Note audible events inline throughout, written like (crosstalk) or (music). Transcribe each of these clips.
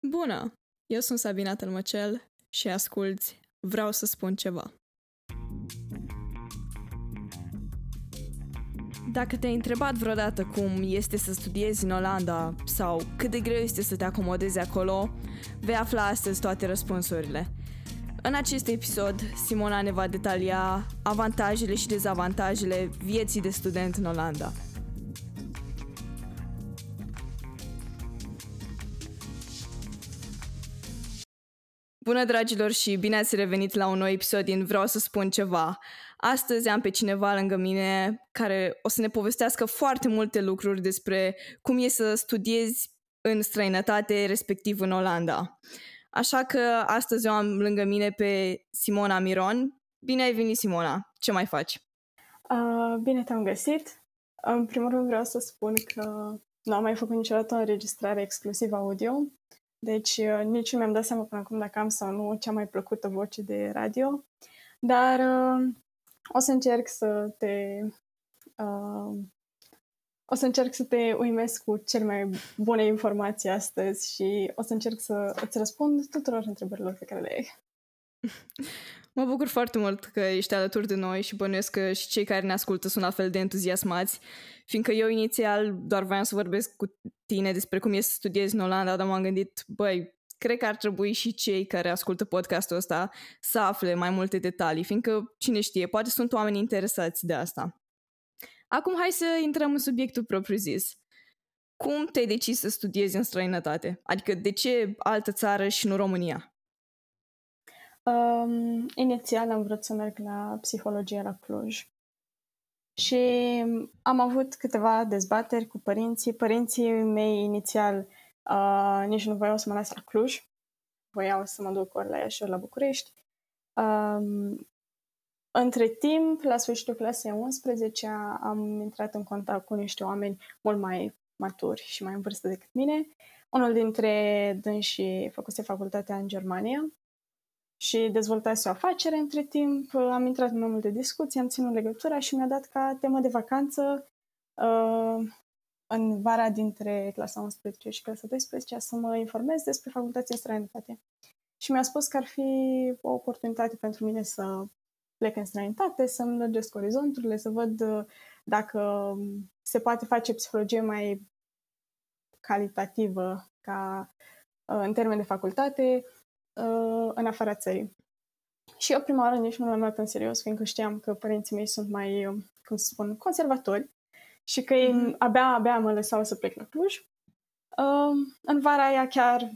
Bună! Eu sunt Sabina Tălmăcel și asculți Vreau să spun ceva. Dacă te-ai întrebat vreodată cum este să studiezi în Olanda sau cât de greu este să te acomodezi acolo, vei afla astăzi toate răspunsurile. În acest episod, Simona ne va detalia avantajele și dezavantajele vieții de student în Olanda. Bună, dragilor, și bine ați revenit la un nou episod din Vreau să spun ceva. Astăzi am pe cineva lângă mine care o să ne povestească foarte multe lucruri despre cum e să studiezi în străinătate, respectiv în Olanda. Așa că astăzi eu am lângă mine pe Simona Miron. Bine ai venit, Simona! Ce mai faci? Uh, bine te-am găsit! În primul rând vreau să spun că nu am mai făcut niciodată o înregistrare exclusiv audio, deci uh, nici nu mi-am dat seama până acum dacă am sau nu cea mai plăcută voce de radio, dar uh, o să încerc să te uh, o să încerc să te uimesc cu cele mai bune informații astăzi și o să încerc să îți răspund tuturor întrebărilor pe care le ai. (laughs) Mă bucur foarte mult că ești alături de noi și bănuiesc că și cei care ne ascultă sunt la fel de entuziasmați, fiindcă eu inițial doar voiam să vorbesc cu tine despre cum e să studiezi în Olanda, dar m-am gândit, băi, cred că ar trebui și cei care ascultă podcastul ăsta să afle mai multe detalii, fiindcă, cine știe, poate sunt oameni interesați de asta. Acum hai să intrăm în subiectul propriu-zis. Cum te-ai decis să studiezi în străinătate? Adică de ce altă țară și nu România? Um, inițial am vrut să merg la psihologie la Cluj. Și am avut câteva dezbateri cu părinții. Părinții mei inițial uh, nici nu voiau să mă las la Cluj. Voiau să mă duc ori la Iași, ori la București. Um, între timp, la sfârșitul clasei 11 am intrat în contact cu niște oameni mult mai maturi și mai în vârstă decât mine. Unul dintre dânsii făcuse facultatea în Germania și dezvoltase o afacere între timp. Am intrat în mai multe discuții, am ținut legătura și mi-a dat ca temă de vacanță uh, în vara dintre clasa 11 și clasa 12 să mă informez despre facultatea în străinătate. Și mi-a spus că ar fi o oportunitate pentru mine să plec în străinătate, să-mi lărgesc orizonturile, să văd uh, dacă se poate face psihologie mai calitativă ca uh, în termen de facultate, uh, în afara țării. Și eu prima oară nici nu l-am luat în serios, fiindcă știam că părinții mei sunt mai, uh, cum să spun, conservatori și că ei mm. abia, abia mă lăsau să plec la Cluj. Uh, în vara aia chiar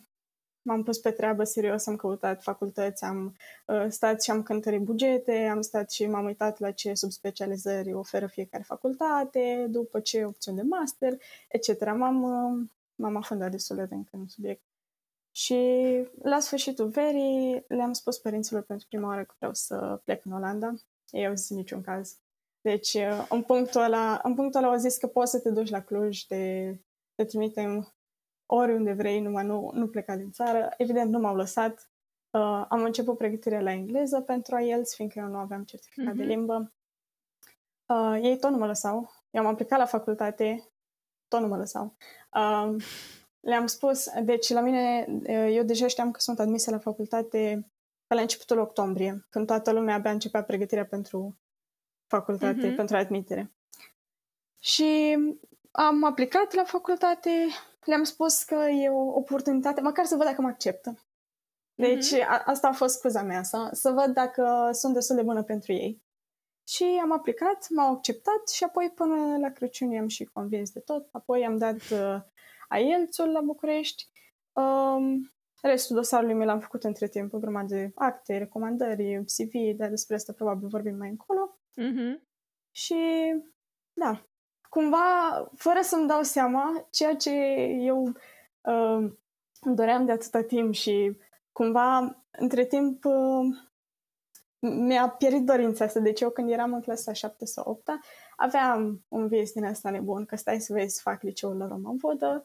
m-am pus pe treabă serios, am căutat facultăți, am uh, stat și am cântărit bugete, am stat și m-am uitat la ce subspecializări oferă fiecare facultate, după ce opțiuni de master, etc. M-am, uh, m-am afundat destul de încă în subiect. Și la sfârșitul verii le-am spus părinților pentru prima oară că vreau să plec în Olanda. Ei au zis niciun caz. Deci, uh, în punctul ăla, în punctul ăla au zis că poți să te duci la Cluj, de, te trimitem oriunde vrei, numai nu, nu pleca din țară. Evident, nu m-au lăsat. Uh, am început pregătirea la engleză pentru IELTS, fiindcă eu nu aveam certificat mm-hmm. de mhm. limbă. Uh, ei tot nu mă lăsau. Eu am aplicat la facultate, tot nu mă lăsau. Uh, le-am spus, deci la mine, eu deja știam că sunt admisă la facultate pe la începutul octombrie, când toată lumea abia începea pregătirea pentru facultate, mm-hmm. pentru admitere. Și am aplicat la facultate, le-am spus că e o oportunitate, măcar să văd dacă mă acceptă. Deci mm-hmm. a, asta a fost scuza mea, să, să văd dacă sunt destul de bună pentru ei. Și am aplicat, m-au acceptat și apoi până la Crăciun i-am și convins de tot. Apoi am dat uh, IELTS-ul la București. Um, restul dosarului mi l-am făcut între timp, o grămadă de acte, recomandări, CV, dar despre asta probabil vorbim mai încolo. Mm-hmm. Și da, cumva, fără să-mi dau seama, ceea ce eu uh, îmi doream de atâta timp și cumva, între timp, uh, mi-a pierit dorința asta. Deci eu când eram în clasa 7 sau 8 aveam un vis din asta nebun, că stai să vezi să fac liceul la Roman Vodă,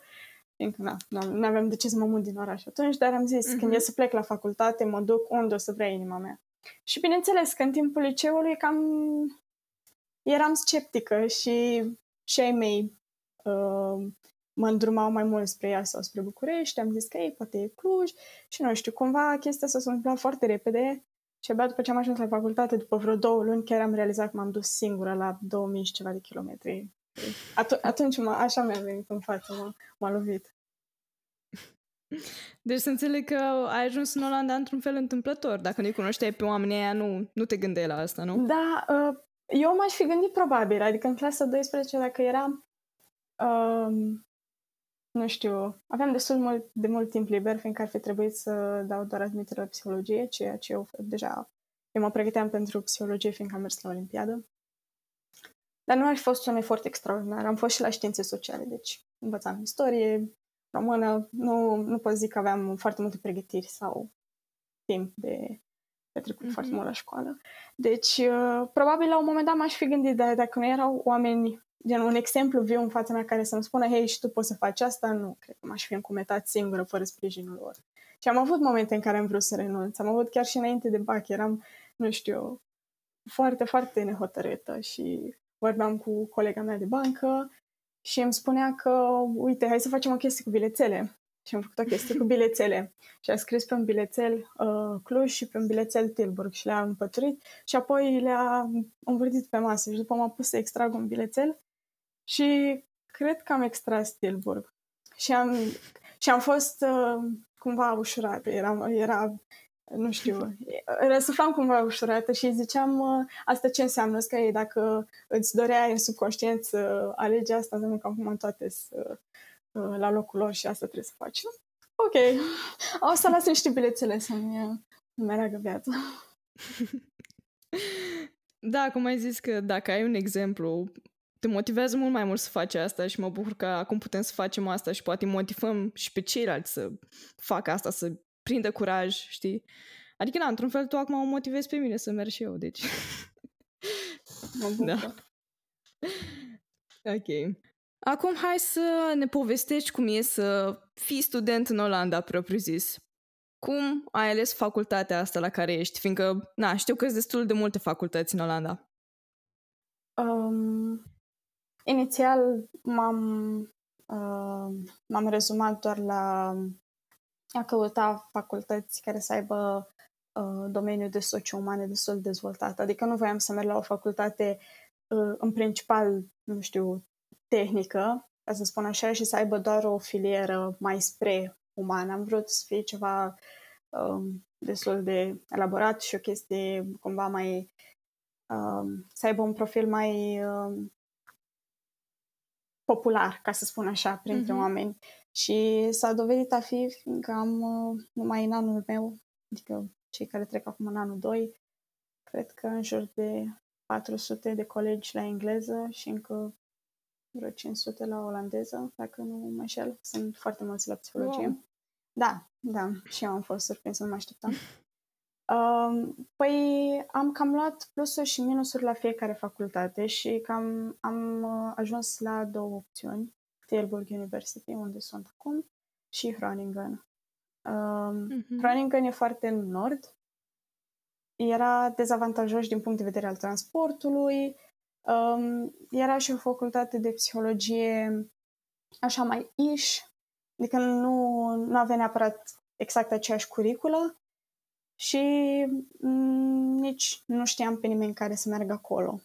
fiindcă nu aveam de ce să mă mut din oraș atunci, dar am zis, uh-huh. când mhm. e să plec la facultate, mă duc unde o să vrea inima mea. Și bineînțeles că în timpul liceului cam eram sceptică și și ai mei uh, mă îndrumau mai mult spre ea sau spre București, am zis că ei, poate e Cluj și nu știu, cumva chestia asta s-a întâmplat foarte repede și abia după ce am ajuns la facultate, după vreo două luni, chiar am realizat că m-am dus singură la 2000 și ceva de kilometri. At- atunci mă, așa mi-a venit în față, m-a, m-a lovit. Deci să înțeleg că ai ajuns în Olanda într-un fel întâmplător. Dacă nu-i cunoșteai pe oamenii aia, nu, nu te gândeai la asta, nu? Da, uh, eu m-aș fi gândit probabil. Adică în clasa 12, dacă eram, um, nu știu, aveam destul mult, de mult timp liber, fiindcă ar fi trebuit să dau doar admitere la psihologie, ceea ce eu deja eu mă pregăteam pentru psihologie, fiindcă am mers la Olimpiadă. Dar nu ar fi fost un efort extraordinar. Am fost și la științe sociale, deci învățam istorie, română, nu, nu pot zic că aveam foarte multe pregătiri sau timp de petrecut mm-hmm. foarte mult la școală. Deci, uh, probabil la un moment dat m-aș fi gândit, dar dacă nu erau oameni, gen un exemplu viu în fața mea care să-mi spună, hei, și tu poți să faci asta, nu, cred că m-aș fi încumetat singură, fără sprijinul lor. Și am avut momente în care am vrut să renunț. Am avut chiar și înainte de BAC, eram, nu știu, foarte, foarte nehotărâtă și vorbeam cu colega mea de bancă și îmi spunea că, uite, hai să facem o chestie cu bilețele. Și am făcut o chestie cu bilețele. Și a scris pe un bilețel uh, Cluj și pe un bilețel Tilburg și le-a împăturit și apoi le-a învârtit pe masă și după m-a pus să extrag un bilețel și cred că am extras Tilburg. Și am, și am fost uh, cumva ușurată. Era, era nu știu, răsuflam cumva ușurată și ziceam asta ce înseamnă, că e dacă îți dorea în subconștient să alegi asta, înseamnă că acum toate sunt la locul lor și asta trebuie să faci. Ok, o să las niște bilețele să-mi meargă viața. (laughs) Da, cum ai zis că dacă ai un exemplu, te motivează mult mai mult să faci asta și mă bucur că acum putem să facem asta și poate motivăm și pe ceilalți să facă asta, să prindă curaj, știi? Adică, na, într-un fel, tu acum mă motivezi pe mine să merg și eu, deci... Mă bucur. Da. Ok. Acum hai să ne povestești cum e să fii student în Olanda, propriu zis. Cum ai ales facultatea asta la care ești? Fiindcă, na, știu că sunt destul de multe facultăți în Olanda. Um, inițial m-am, uh, m-am rezumat doar la a căuta facultăți care să aibă uh, domeniul de socio-umane destul de dezvoltat. Adică nu voiam să merg la o facultate uh, în principal, nu știu, tehnică, ca să spun așa, și să aibă doar o filieră mai spre uman. Am vrut să fie ceva um, destul de elaborat și o chestie cumva mai... Um, să aibă un profil mai um, popular, ca să spun așa, printre mm-hmm. oameni. Și s-a dovedit a fi, fiindcă am uh, numai în anul meu, adică cei care trec acum în anul 2, cred că în jur de 400 de colegi la engleză și încă vreo 500 la olandeză, dacă nu mă înșel. Sunt foarte mulți la psihologie. Wow. Da, da, și eu am fost surprins, nu mă așteptam. Um, păi am cam luat plusuri și minusuri la fiecare facultate și cam am uh, ajuns la două opțiuni. Tilburg University, unde sunt acum, și Groningen. Um, uh-huh. Groningen e foarte în nord. Era dezavantajos din punct de vedere al transportului, Um, era și o facultate de psihologie așa mai iș, adică nu, nu avea neapărat exact aceeași curiculă și m- nici nu știam pe nimeni care să meargă acolo.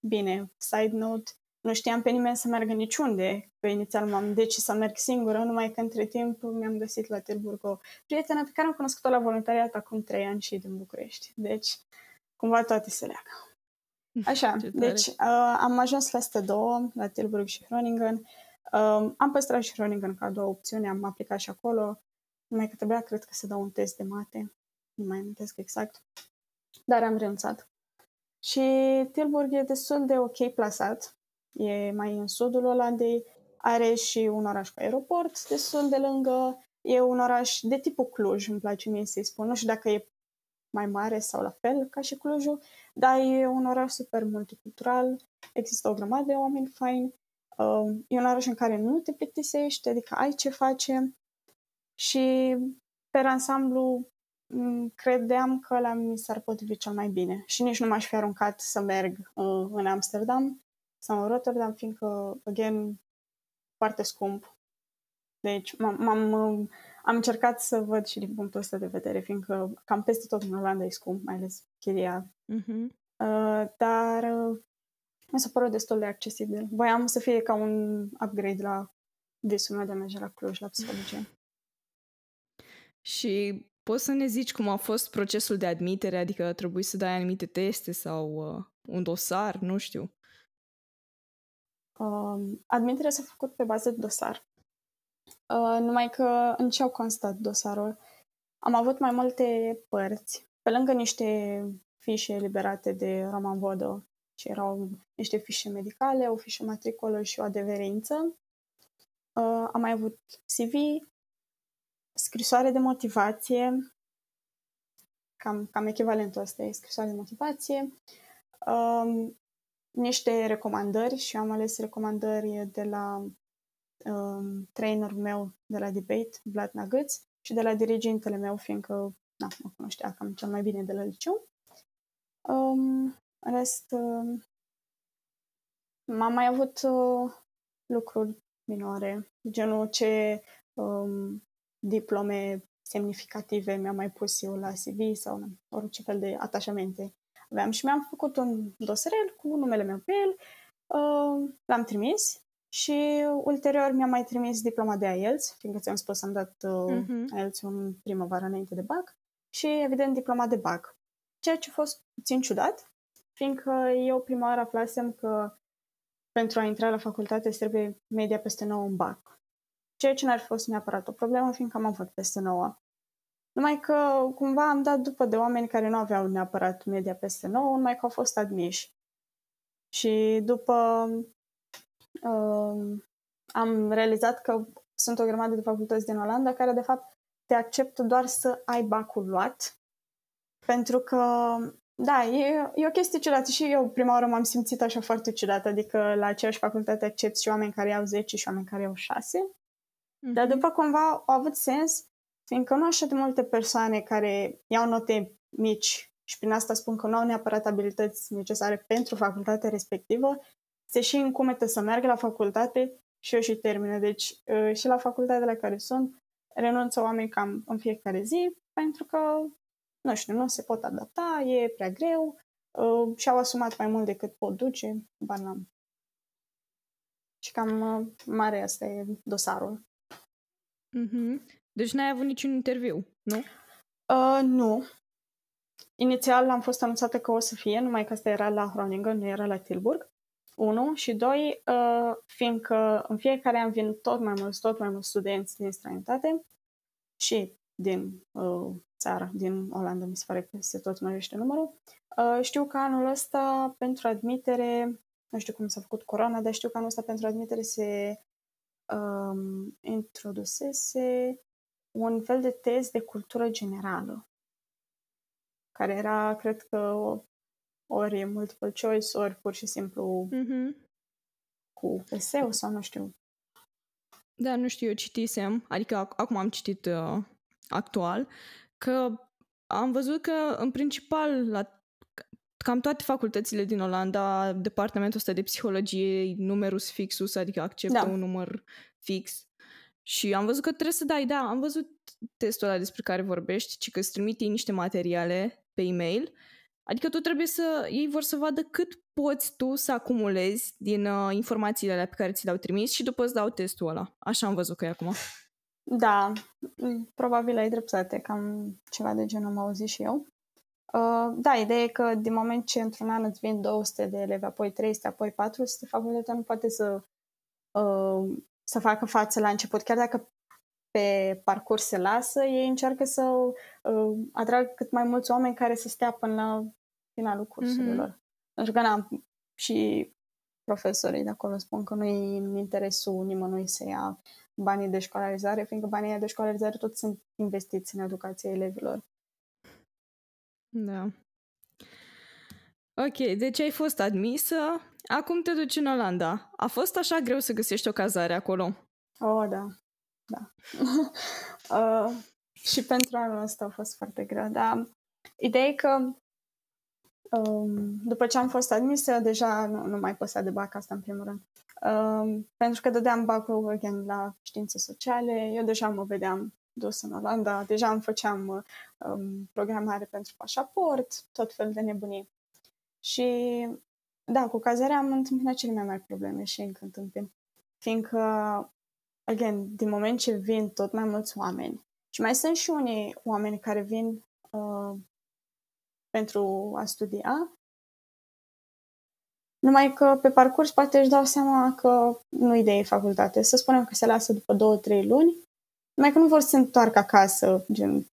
Bine, side note, nu știam pe nimeni să meargă niciunde, că inițial m-am decis să merg singură, numai că între timp mi-am găsit la Tilburg o prietenă pe care am cunoscut-o la voluntariat acum trei ani și din București. Deci, cumva toate se leagă. Așa, (laughs) deci uh, am ajuns la astea două, la Tilburg și Groningen. Uh, am păstrat și Groningen ca două opțiuni, am aplicat și acolo. Numai că trebuia, cred că, să dau un test de mate. Nu mai amintesc exact. Dar am renunțat. Și Tilburg e destul de ok plasat. E mai în sudul Olandei. Are și un oraș cu aeroport destul de lângă. E un oraș de tipul Cluj, îmi place mie să-i spun. Nu știu dacă e mai mare sau la fel ca și Clujul, dar e un oraș super multicultural, există o grămadă de oameni faini, uh, e un oraș în care nu te plictisești, adică ai ce face și pe ansamblu credeam că la mi s-ar potrivi cel mai bine și nici nu m-aș fi aruncat să merg uh, în Amsterdam sau în Rotterdam, fiindcă, again, foarte scump. Deci m-am, m-am, am încercat să văd și din punctul ăsta de vedere, fiindcă cam peste tot în Olanda e scump, mai ales chiria. Uh-huh. Uh, dar uh, mi s-a părut destul de accesibil. Voiam să fie ca un upgrade la visul meu de a merge la Cluj, la psihologie. Și poți să ne zici cum a fost procesul de admitere? Adică trebuie să dai anumite teste sau uh, un dosar, nu știu. Uh, admiterea s-a făcut pe bază de dosar. Uh, numai că în ce au constat dosarul? Am avut mai multe părți. Pe lângă niște fișe eliberate de Roman Vodo, și erau niște fișe medicale, o fișă matricolă și o adeverință. Uh, am mai avut CV, scrisoare de motivație, cam, cam echivalentul ăsta e scrisoare de motivație, um, niște recomandări și am ales recomandări de la um, trainerul meu de la debate, Vlad Nagăț, și de la dirigintele meu, fiindcă na, mă cunoștea cam cel mai bine de la liceu. Um, rest, uh, m-am mai avut uh, lucruri minore, genul ce um, diplome semnificative mi-am mai pus eu la CV sau orice fel de atașamente aveam și mi-am făcut un dosarel cu numele meu pe el, uh, l-am trimis și ulterior mi-am mai trimis diploma de IELTS, fiindcă ți-am spus am dat uh, uh-huh. IELTS în primăvară înainte de BAC și evident diploma de BAC. Ceea ce a fost puțin ciudat, fiindcă eu prima oară aflasem că pentru a intra la facultate trebuie media peste 9 în BAC. Ceea ce n-ar fi fost neapărat o problemă, fiindcă am avut peste 9. Numai că cumva am dat după de oameni care nu aveau neapărat media peste 9, numai că au fost admiși. Și după uh, am realizat că sunt o grămadă de facultăți din Olanda care de fapt te acceptă doar să ai bacul luat pentru că da, e, e o chestie ciudată și eu prima oară m-am simțit așa foarte ciudată, adică la aceeași facultate accept și oameni care au 10 și oameni care au 6. Mm-hmm. Dar după cumva au avut sens, fiindcă nu așa de multe persoane care iau note mici și prin asta spun că nu au neapărat abilități necesare pentru facultatea respectivă, se și încumetă să meargă la facultate și eu și termină. Deci ă, și la facultatea la care sunt, renunță oameni cam în fiecare zi pentru că nu știu, nu se pot adapta, e prea greu uh, și-au asumat mai mult decât pot duce, ba n-am. Și cam uh, mare asta e dosarul. Mm-hmm. Deci n-ai avut niciun interviu, nu? Uh, nu. Inițial am fost anunțată că o să fie, numai că asta era la Groningen, nu era la Tilburg. Unu. Și doi, uh, fiindcă în fiecare an vin tot mai mulți, tot mai mulți studenți din străinătate și din uh, țară, din Olanda, mi se pare că se tot mărește numărul. Uh, știu că anul ăsta, pentru admitere, nu știu cum s-a făcut corona, dar știu că anul ăsta pentru admitere se um, introdusese un fel de test de cultură generală, care era, cred că, ori multiple choice, ori pur și simplu mm-hmm. cu eseu sau nu știu. Da, nu știu, eu citisem, adică acum am citit uh, actual, că am văzut că, în principal, la cam toate facultățile din Olanda, departamentul ăsta de psihologie, numerus fixus, adică acceptă da. un număr fix. Și am văzut că trebuie să dai, da, am văzut testul ăla despre care vorbești, ci că îți trimite niște materiale pe e-mail, adică tu trebuie să, ei vor să vadă cât poți tu să acumulezi din uh, informațiile alea pe care ți le-au trimis și după îți dau testul ăla. Așa am văzut că e acum. Da, probabil ai dreptate, cam ceva de genul am auzit și eu. Uh, da, ideea e că din moment ce într-un an îți vin 200 de elevi, apoi 300, apoi 400, facultatea nu poate să, uh, să facă față la început. Chiar dacă pe parcurs se lasă, ei încearcă să uh, atragă cât mai mulți oameni care să stea până la finalul cursurilor. Mm-hmm. Pentru că n-am și profesorii de acolo spun că nu e în interesul nimănui să ia banii de școlarizare, fiindcă banii de școlarizare tot sunt investiți în educația elevilor. Da. Ok, deci ai fost admisă, acum te duci în Olanda. A fost așa greu să găsești o cazare acolo? Oh, da. Da. (laughs) uh, și pentru anul ăsta a fost foarte greu, dar ideea e că um, după ce am fost admisă, deja nu, nu mai păsa de bac asta în primul rând. Um, pentru că dădeam bacul again la științe sociale, eu deja mă vedeam dus în Olanda, deja îmi făceam um, programare pentru pașaport, tot fel de nebunii. Și da, cu cazarea am întâmpinat cele mai mari probleme și încă întâmpin. Fiindcă, again, din moment ce vin tot mai mulți oameni, și mai sunt și unii oameni care vin uh, pentru a studia, numai că pe parcurs poate își dau seama că nu-i de facultate. Să spunem că se lasă după două, trei luni, numai că nu vor să se întoarcă acasă, gen,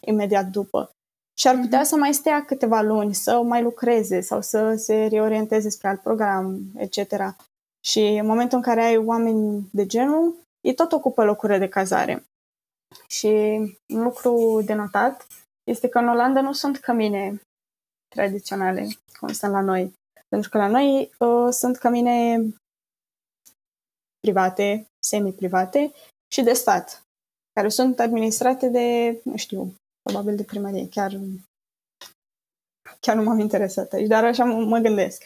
imediat după. Și ar putea mm-hmm. să mai stea câteva luni, să mai lucreze sau să se reorienteze spre alt program, etc. Și în momentul în care ai oameni de genul, ei tot ocupă locurile de cazare. Și un lucru de notat este că în Olanda nu sunt cămine tradiționale, cum sunt la noi. Pentru că la noi uh, sunt cămine private, semi-private și de stat, care sunt administrate de, nu știu, probabil de primărie. Chiar, chiar nu m-am interesat aici, dar așa mă gândesc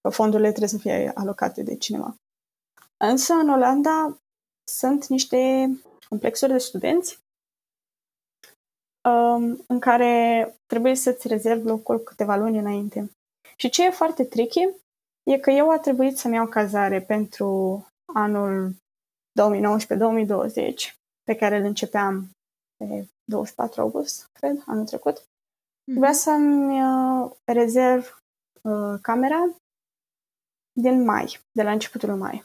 că fondurile trebuie să fie alocate de cineva. Însă, în Olanda sunt niște complexuri de studenți um, în care trebuie să-ți rezervi locul câteva luni înainte. Și ce e foarte tricky e că eu a trebuit să-mi iau cazare pentru anul 2019-2020, pe care îl începeam pe 24 august, cred, anul trecut. Mm-hmm. Vreau să-mi uh, rezerv uh, camera din mai, de la începutul mai.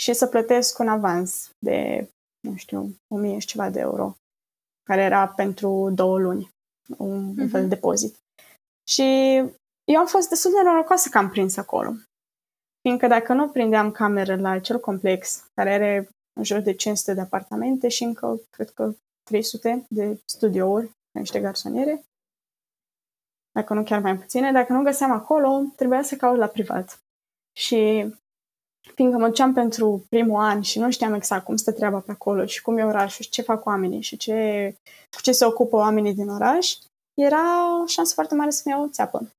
Și să plătesc un avans de, nu știu, 1000 și ceva de euro, care era pentru două luni, un, mm-hmm. un fel de depozit. Și eu am fost destul de norocoasă că am prins acolo. Fiindcă dacă nu prindeam cameră la acel complex, care are în jur de 500 de apartamente și încă, cred că, 300 de studiouri, niște garsoniere, dacă nu chiar mai puține, dacă nu găseam acolo, trebuia să caut la privat. Și fiindcă mă duceam pentru primul an și nu știam exact cum stă treaba pe acolo și cum e orașul și ce fac oamenii și ce, cu ce se ocupă oamenii din oraș, era o șansă foarte mare să-mi iau o țeapă.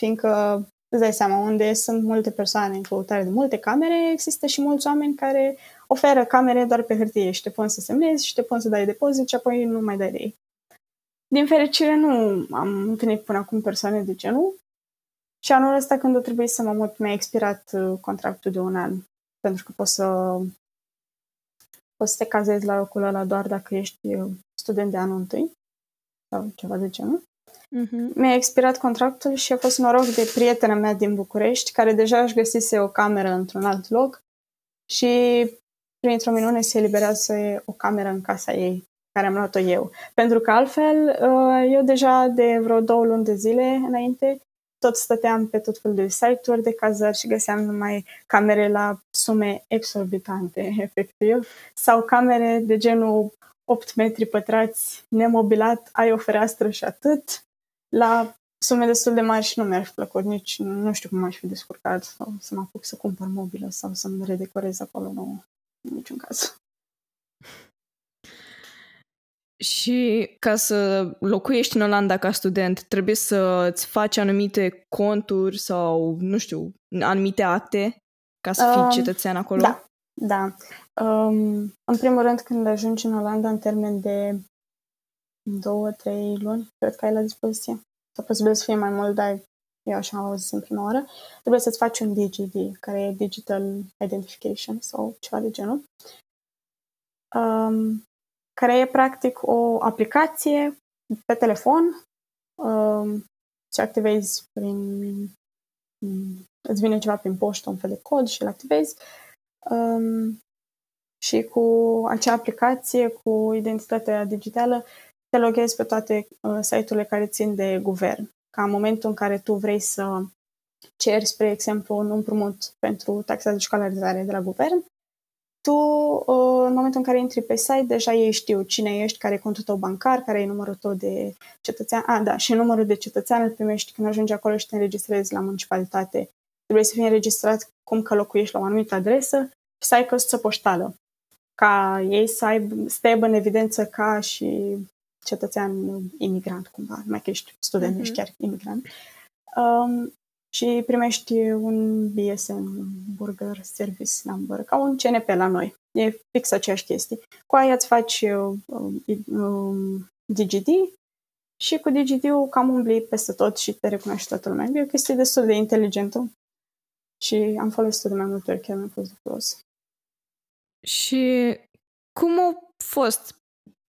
Fiindcă îți dai seama, unde sunt multe persoane în căutare de multe camere, există și mulți oameni care oferă camere doar pe hârtie și te pun să semnezi și te pun să dai depozit și apoi nu mai dai de ei. Din fericire nu am întâlnit până acum persoane de genul și anul ăsta când o trebuie să mă mut mi-a expirat uh, contractul de un an pentru că poți să poți să te cazezi la locul ăla doar dacă ești uh, student de anul întâi sau ceva de genul. Uh-huh. Mi-a expirat contractul și a fost noroc de prietena mea din București, care deja își găsise o cameră într-un alt loc și printr-o minune se eliberează o cameră în casa ei, care am luat-o eu. Pentru că altfel, uh, eu deja de vreo două luni de zile înainte, tot stăteam pe tot felul de site-uri de cazări și găseam numai camere la sume exorbitante, (laughs) efectiv, sau camere de genul 8 metri pătrați, nemobilat, ai o fereastră și atât, la sume destul de mari și nu mi-ar fi plăcut, nici nu știu cum aș fi descurcat sau să mă apuc să cumpăr mobilă sau să-mi redecorez acolo, nu, în niciun caz. Și ca să locuiești în Olanda ca student, trebuie să-ți faci anumite conturi sau, nu știu, anumite acte ca să fii um, cetățean acolo? Da, da. Um, în primul rând, când ajungi în Olanda în termen de două, trei luni, cred că ai la dispoziție. Sau posibil să fie mai mult, dar eu așa am auzit în prima oară. Trebuie să-ți faci un DGD, care e Digital Identification sau ceva de genul, um, care e practic o aplicație pe telefon um, și activezi prin îți vine ceva prin poștă, un fel de cod și îl activezi um, și cu acea aplicație, cu identitatea digitală, te loghezi pe toate uh, site-urile care țin de guvern. Ca în momentul în care tu vrei să ceri, spre exemplu, un împrumut pentru taxa de școlarizare de la guvern, tu, uh, în momentul în care intri pe site, deja ei știu cine ești, care e contul tău bancar, care e numărul tău de cetățean. A, da, și numărul de cetățean îl primești când ajungi acolo și te înregistrezi la municipalitate. Trebuie să fii înregistrat cum că locuiești la o anumită adresă și să ai căsuță poștală. Ca ei să, aibă, să te aibă în evidență ca și cetățean imigrant, cumva, mai că ești student, uh-huh. ești chiar imigrant. Um, și primești un BSN, Burger Service Number, ca un CNP la noi. E fix aceeași chestie. Cu aia îți faci uh, um, DGD și cu DGD-ul cam umbli peste tot și te recunoaște toată lumea. E o chestie destul de inteligentă și am folosit-o de mai multe ori, chiar mi-a fost de folos. Și cum a fost?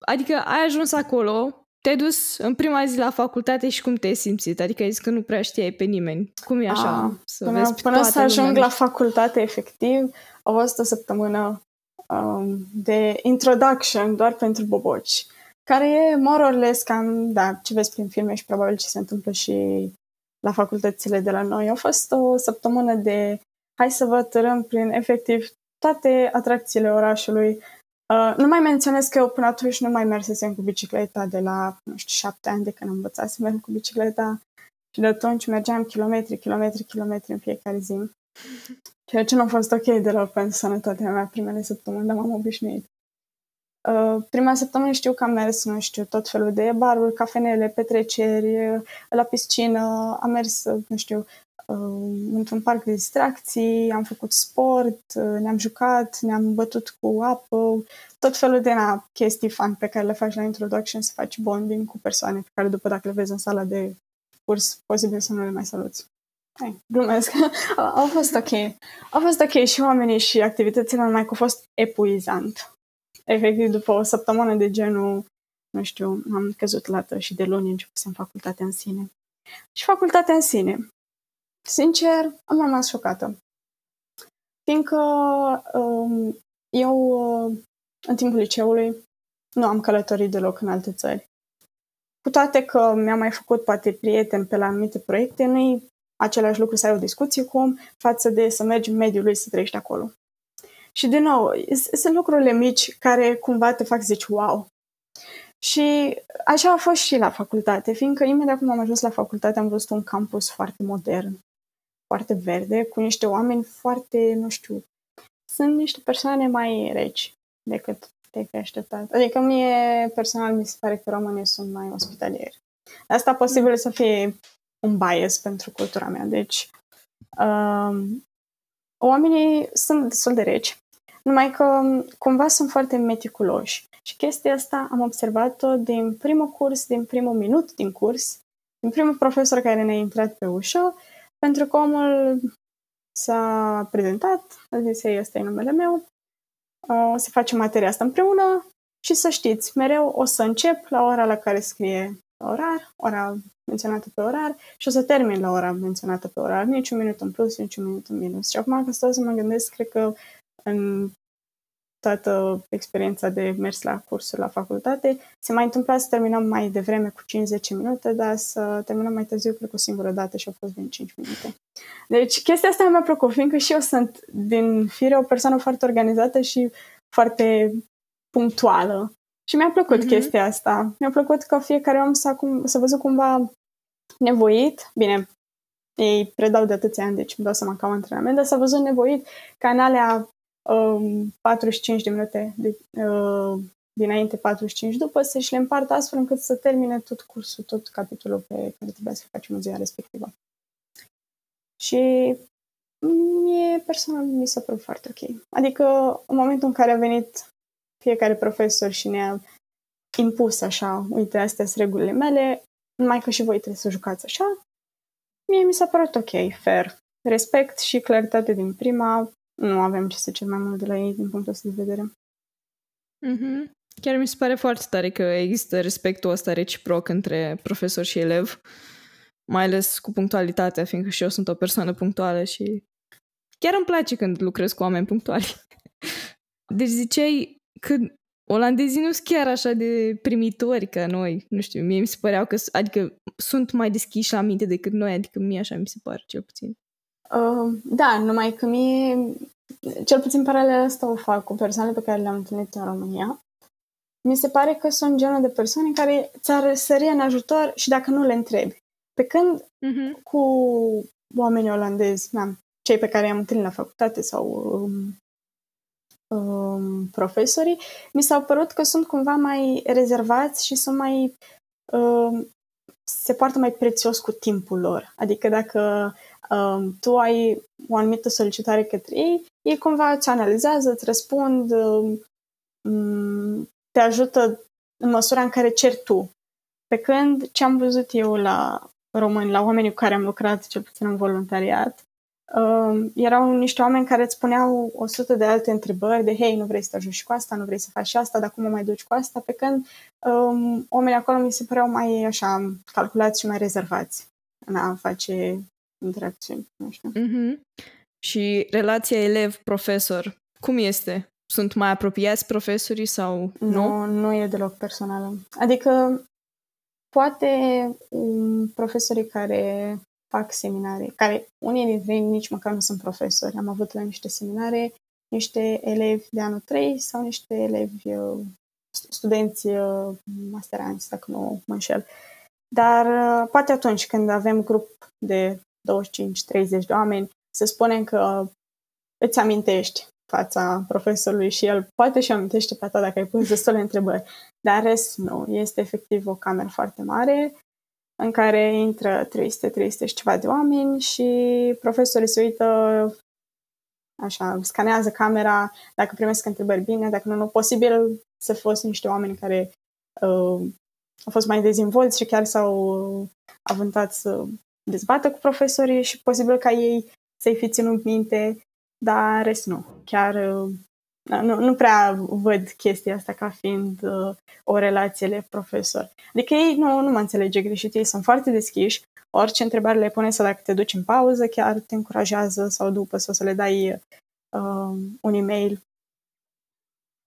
Adică ai ajuns acolo, te-ai dus în prima zi la facultate și cum te-ai simțit? Adică ai zis că nu prea știai pe nimeni. Cum e așa? A, să până vezi până să ajung lumea. la facultate, efectiv, a fost o săptămână um, de introduction doar pentru boboci, care e more or less cam, da, ce vezi prin filme și probabil ce se întâmplă și la facultățile de la noi. A fost o săptămână de hai să vă tărăm prin efectiv toate atracțiile orașului, Uh, nu mai menționez că eu până atunci nu mai mersesem cu bicicleta de la, nu știu, șapte ani de când am învățat să merg cu bicicleta și de atunci mergeam kilometri, kilometri, kilometri în fiecare zi. Ceea ce nu a fost ok deloc pentru sănătatea mea primele săptămâni, dar m-am obișnuit. Uh, prima săptămână știu că am mers, nu știu, tot felul de baruri, cafenele, petreceri, la piscină, am mers, nu știu, într-un parc de distracții, am făcut sport, ne-am jucat, ne-am bătut cu apă, tot felul de na, chestii fun pe care le faci la introduction, să faci bonding cu persoane pe care după dacă le vezi în sala de curs, posibil să nu le mai saluți. Hai, glumesc. (laughs) Au fost ok. Au fost ok și oamenii și activitățile, numai că a fost epuizant. Efectiv, după o săptămână de genul, nu știu, am căzut lată și de luni începusem facultatea în sine. Și facultatea în sine Sincer, am rămas șocată. Fiindcă um, eu, uh, în timpul liceului, nu am călătorit deloc în alte țări. Cu toate că mi-am mai făcut poate prieteni pe la anumite proiecte, nu-i același lucru să ai o discuție cu om față de să mergi în mediul lui să trăiești acolo. Și din nou, sunt lucrurile mici care cumva te fac zici wow. Și așa a fost și la facultate, fiindcă imediat cum am ajuns la facultate am văzut un campus foarte modern, foarte verde, cu niște oameni foarte, nu știu, sunt niște persoane mai reci decât te fi așteptat. Adică mie, personal, mi se pare că românii sunt mai ospitalieri. Asta posibil să fie un bias pentru cultura mea. Deci, um, oamenii sunt destul de reci, numai că cumva sunt foarte meticuloși. Și chestia asta am observat-o din primul curs, din primul minut din curs, din primul profesor care ne-a intrat pe ușă pentru că omul s-a prezentat, a zis, ei, ăsta e numele meu, o să facem materia asta împreună și să știți, mereu o să încep la ora la care scrie orar, ora menționată pe orar și o să termin la ora menționată pe orar, niciun minut în plus, niciun minut în minus. Și acum că stau să mă gândesc, cred că în toată experiența de mers la cursuri la facultate. Se mai întâmpla să terminăm mai devreme cu 5-10 minute, dar să terminăm mai târziu, cred că o singură dată și au fost bine 5 minute. Deci chestia asta mi-a plăcut, fiindcă și eu sunt din fire o persoană foarte organizată și foarte punctuală. Și mi-a plăcut mm-hmm. chestia asta. Mi-a plăcut că fiecare om s-a, cum, s-a văzut cumva nevoit, bine, ei predau de atâția ani, deci îmi dau seama că au antrenament, dar s-a văzut nevoit ca în alea um, 45 de minute de, uh, dinainte, 45 după, să-și le împartă astfel încât să termine tot cursul, tot capitolul pe care trebuia să facem în ziua respectivă. Și mie personal mi s-a părut foarte ok. Adică în momentul în care a venit fiecare profesor și ne-a impus așa, uite, astea sunt regulile mele, numai că și voi trebuie să jucați așa, mie mi s-a părut ok, fair. Respect și claritate din prima, nu avem ce să cer mai mult de la ei din punctul ăsta de vedere. Mm-hmm. Chiar mi se pare foarte tare că există respectul ăsta reciproc între profesor și elev, mai ales cu punctualitatea, fiindcă și eu sunt o persoană punctuală și chiar îmi place când lucrez cu oameni punctuali. (laughs) Deci ziceai că olandezii nu sunt chiar așa de primitori ca noi, nu știu, mie mi se păreau că, adică sunt mai deschiși la minte decât noi, adică mie așa mi se pare, cel puțin. Uh, da, numai că mie, cel puțin paralel asta o fac cu persoanele pe care le-am întâlnit în România. Mi se pare că sunt genul de persoane care ți-ar sări în ajutor și dacă nu le întrebi. Pe când uh-huh. cu oamenii olandezi, na, cei pe care i-am întâlnit la facultate sau um, um, profesorii, mi s-au părut că sunt cumva mai rezervați și sunt mai um, se poartă mai prețios cu timpul lor. Adică dacă um, tu ai o anumită solicitare către ei, ei cumva îți analizează, îți răspund, um, te ajută în măsura în care ceri tu. Pe când ce am văzut eu la români, la oamenii cu care am lucrat, cel puțin în voluntariat, uh, erau niște oameni care îți spuneau o sută de alte întrebări de hei, nu vrei să te ajungi cu asta, nu vrei să faci asta, dar cum o mai duci cu asta, pe când um, oamenii acolo mi se păreau mai așa calculați și mai rezervați în a face interacțiuni, nu știu. Mm-hmm. Și relația elev-profesor, cum este? Sunt mai apropiați profesorii sau nu? Nu, nu e deloc personală. Adică poate um, profesorii care fac seminare, care unii dintre ei nici măcar nu sunt profesori. Am avut la niște seminare niște elevi de anul 3 sau niște elevi, uh, studenți uh, masteranți, dacă nu mă înșel. Dar uh, poate atunci când avem grup de 25-30 de oameni, să spunem că îți amintești fața profesorului și el poate și amintește pe ta dacă ai pus destule întrebări. Dar rest nu. Este efectiv o cameră foarte mare în care intră 300-300 și ceva de oameni și profesorii se uită așa, scanează camera dacă primesc întrebări bine, dacă nu, nu. Posibil să fost niște oameni care uh, au fost mai dezvolți și chiar s-au avântat să dezbată cu profesorii și posibil ca ei să-i fi ținut minte, dar rest nu. Chiar uh, nu, nu prea văd chestia asta ca fiind uh, o relație profesor. Adică ei nu, nu mă înțelege greșit, ei sunt foarte deschiși, orice întrebare le pune sau dacă te duci în pauză, chiar te încurajează sau după sau să le dai uh, un e-mail.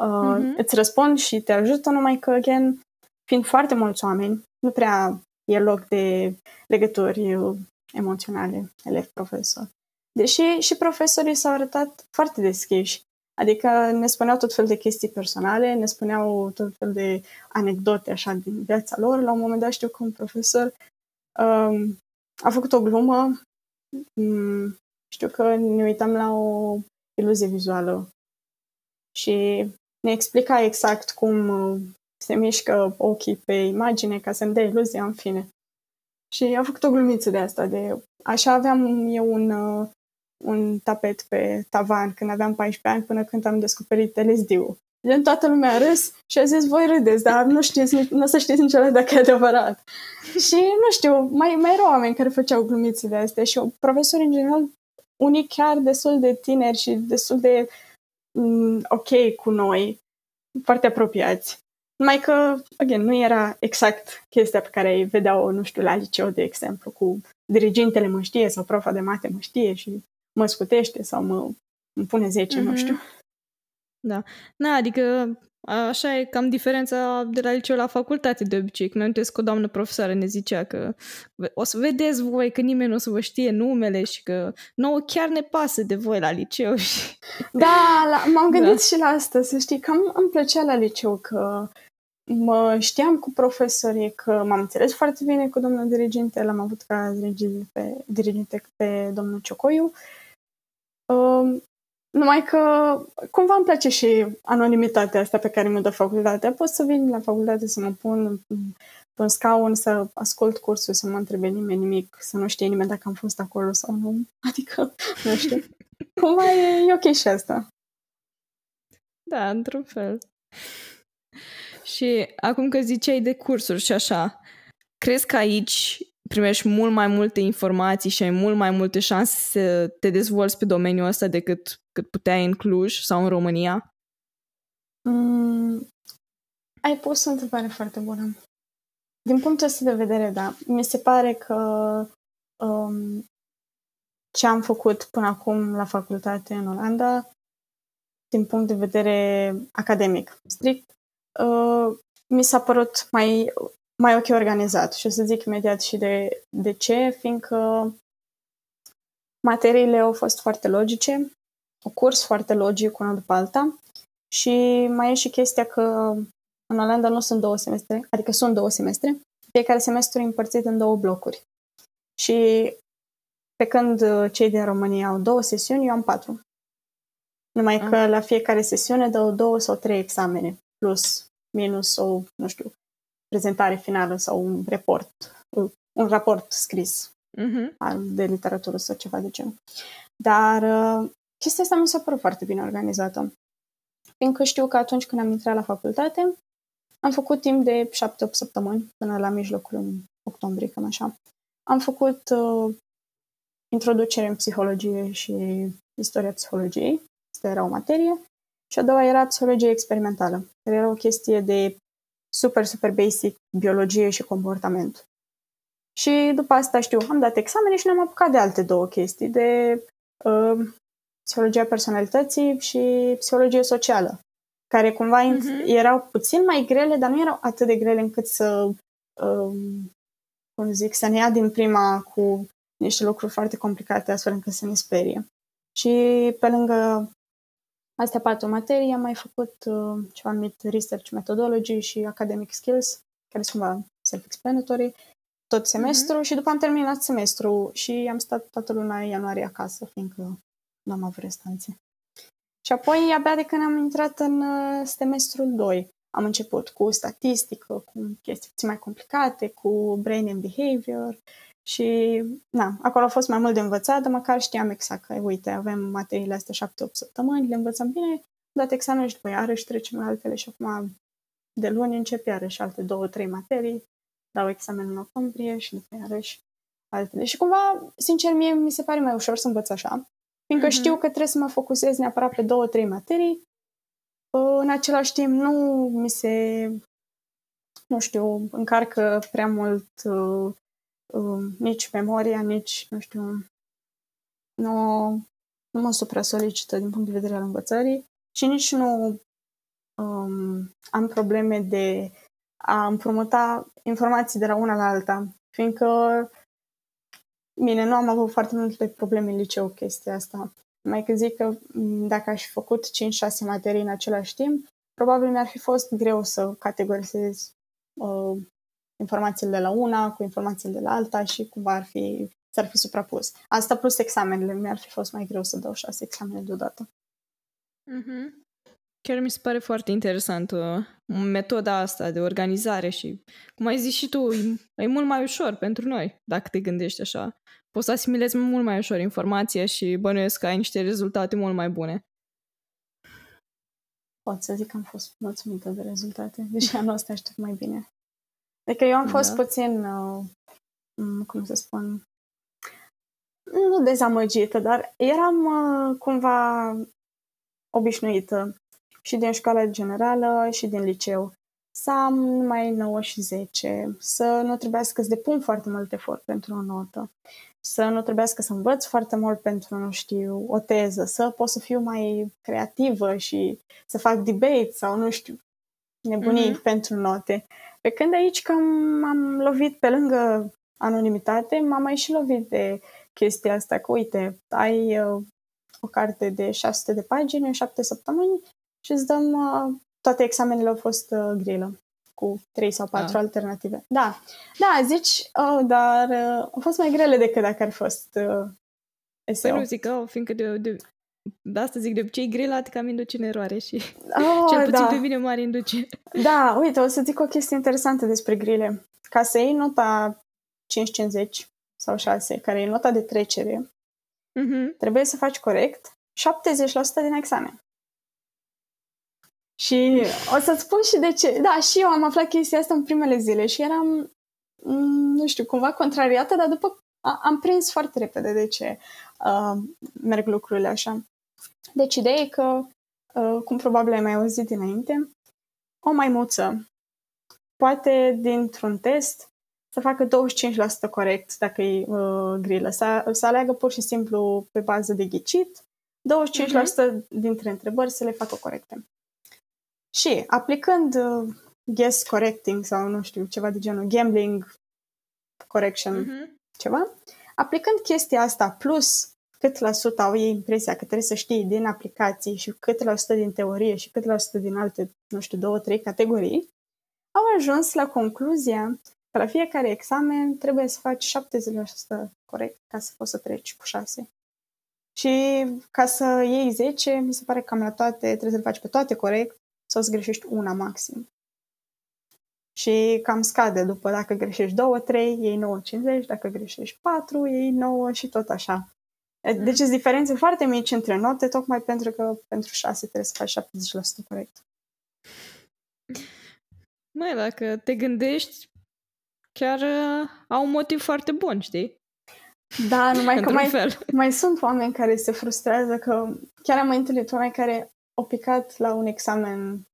Uh, mm-hmm. Îți răspund și te ajută, numai că, again, fiind foarte mulți oameni, nu prea e loc de legături uh, emoționale, elev-profesor. Deși și profesorii s-au arătat foarte deschiși. Adică ne spuneau tot fel de chestii personale, ne spuneau tot fel de anecdote așa din viața lor. La un moment dat știu că un profesor um, a făcut o glumă. Um, știu că ne uitam la o iluzie vizuală și ne explica exact cum uh, se mișcă ochii pe imagine ca să-mi dea iluzia în fine. Și a făcut o glumiță de asta, de așa aveam eu un, uh, un tapet pe tavan când aveam 14 ani până când am descoperit LSD-ul. Gen, toată lumea a râs și a zis, voi râdeți, dar nu, știți, nu o să știți niciodată dacă e adevărat. și nu știu, mai, mai erau oameni care făceau glumițele astea și profesori în general, unii chiar destul de tineri și destul de mm, ok cu noi, foarte apropiați. Numai că, again, nu era exact chestia pe care îi vedeau, nu știu, la liceu, de exemplu, cu dirigintele mă știe sau profa de mate mă știe și mă scutește sau mă îmi pune 10, mm-hmm. nu mhm. știu. Da. Na, adică așa e cam diferența de la liceu la facultate de obicei. Când mi că o doamnă profesoară ne zicea că o să vedeți voi că nimeni nu o să vă știe numele și că nouă chiar ne pasă de voi la liceu. (laughs) Și... Da, la, m-am gândit da. și la asta, să știi, că îmi plăcea la liceu că mă știam cu profesorii, că m-am înțeles foarte bine cu domnul diriginte, l-am avut ca diriginte pe, diriginte pe domnul Ciocoiu Uh, numai că cumva îmi place și anonimitatea asta pe care mi-o dă facultatea. Pot să vin la facultate să mă pun pe un scaun, să ascult cursul, să mă întrebe nimeni nimic, să nu știe nimeni dacă am fost acolo sau nu. (laughs) Adică, nu știu. Cumva e, e ok și asta. Da, într-un fel. Și acum că ziceai de cursuri și așa, crezi că aici primești mult mai multe informații și ai mult mai multe șanse să te dezvolți pe domeniul ăsta decât cât puteai în Cluj sau în România? Mm, ai pus o întrebare foarte bună. Din punctul ăsta de vedere, da. Mi se pare că um, ce am făcut până acum la facultate în Olanda, din punct de vedere academic strict, uh, mi s-a părut mai mai ok organizat și o să zic imediat și de, de ce, fiindcă materiile au fost foarte logice, o curs foarte logic una după alta și mai e și chestia că în Olanda nu sunt două semestre, adică sunt două semestre, fiecare semestru e împărțit în două blocuri. Și pe când cei din România au două sesiuni, eu am patru. Numai că ah. la fiecare sesiune dau două sau trei examene, plus, minus o, nu știu, prezentare finală sau un report, un raport scris. uh-huh. de literatură sau ceva de genul. Dar uh, chestia asta mi s-a părut foarte bine organizată. Fiindcă știu că atunci când am intrat la facultate, am făcut timp de 7-8 săptămâni, până la mijlocul în octombrie, cam așa. Am făcut uh, introducere în psihologie și istoria psihologiei. Asta era o materie. Și a doua era psihologie experimentală, care era o chestie de super, super basic, biologie și comportament. Și după asta știu, am dat examene și ne-am apucat de alte două chestii, de uh, psihologia personalității și psihologie socială, care cumva uh-huh. erau puțin mai grele, dar nu erau atât de grele încât să, uh, cum zic, să ne ia din prima cu niște lucruri foarte complicate astfel încât să ne sperie. Și pe lângă astea patru materii am mai făcut uh, ceva numit Research Methodology și Academic Skills, care sunt cumva self-explanatory, tot mhm. semestru mm-hmm. și după am terminat semestru și am stat toată luna ianuarie acasă, fiindcă nu am avut restanțe. Și apoi, abia de când am intrat în uh, semestrul 2, am început cu statistică, cu chestii puțin mai complicate, cu brain and behavior și, na, acolo a fost mai mult de învățat, dar măcar știam exact că, uite, avem materiile astea 7-8 săptămâni, le învățăm bine, am dat examen și după iarăși trecem la altele și acum de luni încep iarăși alte două, trei materii, dau examen în octombrie și după iarăși altele. Și cumva, sincer, mie mi se pare mai ușor să învăț așa, fiindcă mm-hmm. știu că trebuie să mă focusez neapărat pe două, trei materii. În același timp, nu mi se, nu știu, încarcă prea mult uh, uh, nici memoria, nici, nu știu, nu, nu mă supra-solicită din punct de vedere al învățării și nici nu um, am probleme de a împrumuta informații de la una la alta, fiindcă Bine, nu am avut foarte multe probleme în liceu chestia asta. Mai că zic că dacă aș fi făcut 5-6 materii în același timp, probabil mi-ar fi fost greu să categorisez uh, informațiile de la una cu informațiile de la alta și cumva ar fi, s-ar fi suprapus. Asta plus examenele. Mi-ar fi fost mai greu să dau șase examene deodată. Mm-hmm. Chiar mi se pare foarte interesant uh, metoda asta de organizare și, cum ai zis și tu, e, e mult mai ușor pentru noi, dacă te gândești așa. Poți să asimilezi mult mai ușor informația și bănuiesc că ai niște rezultate mult mai bune. Pot să zic că am fost mulțumită de rezultate, deși anul ăsta aștept mai bine. Adică eu am fost da. puțin, uh, cum să spun, nu dezamăgită, dar eram uh, cumva obișnuită și din școala generală și din liceu. Să am numai 9 și 10, să nu trebuiască să depun foarte mult efort pentru o notă, să nu trebuiască să învăț foarte mult pentru, nu știu, o teză, să pot să fiu mai creativă și să fac debate sau, nu știu, nebunii mm-hmm. pentru note. Pe când aici că m-am lovit pe lângă anonimitate, m-am mai și lovit de chestia asta, că uite, ai uh, o carte de 600 de pagini în 7 săptămâni și îți dăm uh, toate examenele au fost uh, grilă cu trei sau patru da. alternative. Da, da, zici, oh, dar uh, au fost mai grele decât dacă ar fost uh, SEO. Păi nu zic, oh, fiindcă de, de, de asta zic, de obicei grila te cam induce în eroare și oh, cel puțin da. pe mine mare induce. Da, uite, o să zic o chestie interesantă despre grile. Ca să iei nota 5-50 sau 6, care e nota de trecere, uh-huh. trebuie să faci corect 70% din examen. Și o să-ți spun și de ce. Da, și eu am aflat chestia asta în primele zile și eram, mm, nu știu, cumva contrariată, dar după am prins foarte repede de ce uh, merg lucrurile așa. Deci ideea e că, uh, cum probabil ai mai auzit dinainte, o maimuță poate dintr-un test să facă 25% corect dacă e uh, grilă, să, să aleagă pur și simplu pe bază de ghicit, 25% uh-huh. dintre întrebări să le facă corecte. Și aplicând uh, guess correcting sau nu știu, ceva de genul gambling correction, uh-huh. ceva, aplicând chestia asta plus cât la sută au ei impresia că trebuie să știi din aplicații și cât la sută din teorie și cât la sută din alte, nu știu, două, trei categorii, au ajuns la concluzia că la fiecare examen trebuie să faci 70% corect ca să poți să treci cu 6. Și ca să iei 10, mi se pare că cam la toate trebuie să le faci pe toate corect sau să greșești una maxim. și cam scade după dacă greșești 2, 3, ei 9,50, dacă greșești 4, ei 9 și tot așa. Mm. Deci sunt diferențe foarte mici între note, tocmai pentru că pentru 6 trebuie să faci 70% corect. Mai, dacă te gândești, chiar uh, au un motiv foarte bun, știi? Da, (laughs) numai că mai, fel. mai sunt oameni care se frustrează că chiar am mai întâlnit oameni care au picat la un examen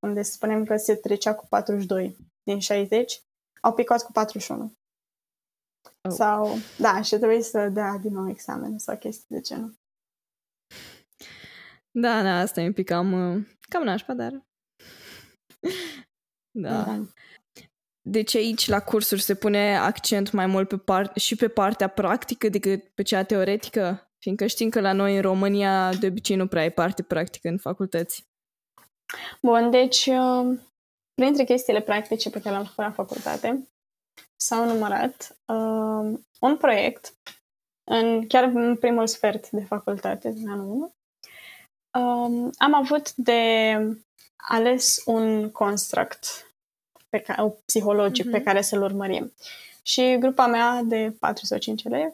unde spunem că se trecea cu 42 din 60, au picat cu 41. Oh. Sau, da, și trebuie să dea din nou examen sau chestii de genul. Da, da, asta e un pic cam, uh, cam nașpa, dar... (laughs) da. da. Deci aici, la cursuri, se pune accent mai mult pe part- și pe partea practică decât pe cea teoretică? Fiindcă știm că la noi, în România, de obicei nu prea ai parte practică în facultăți. Bun, deci, uh, printre chestiile practice pe care le-am făcut la facultate, s-au numărat uh, un proiect, în, chiar în primul sfert de facultate, în anul 1. Um, am avut de ales un construct pe care, psihologic uh-huh. pe mhm. care să-l urmărim. Și grupa mea de 4 sau 5 elevi,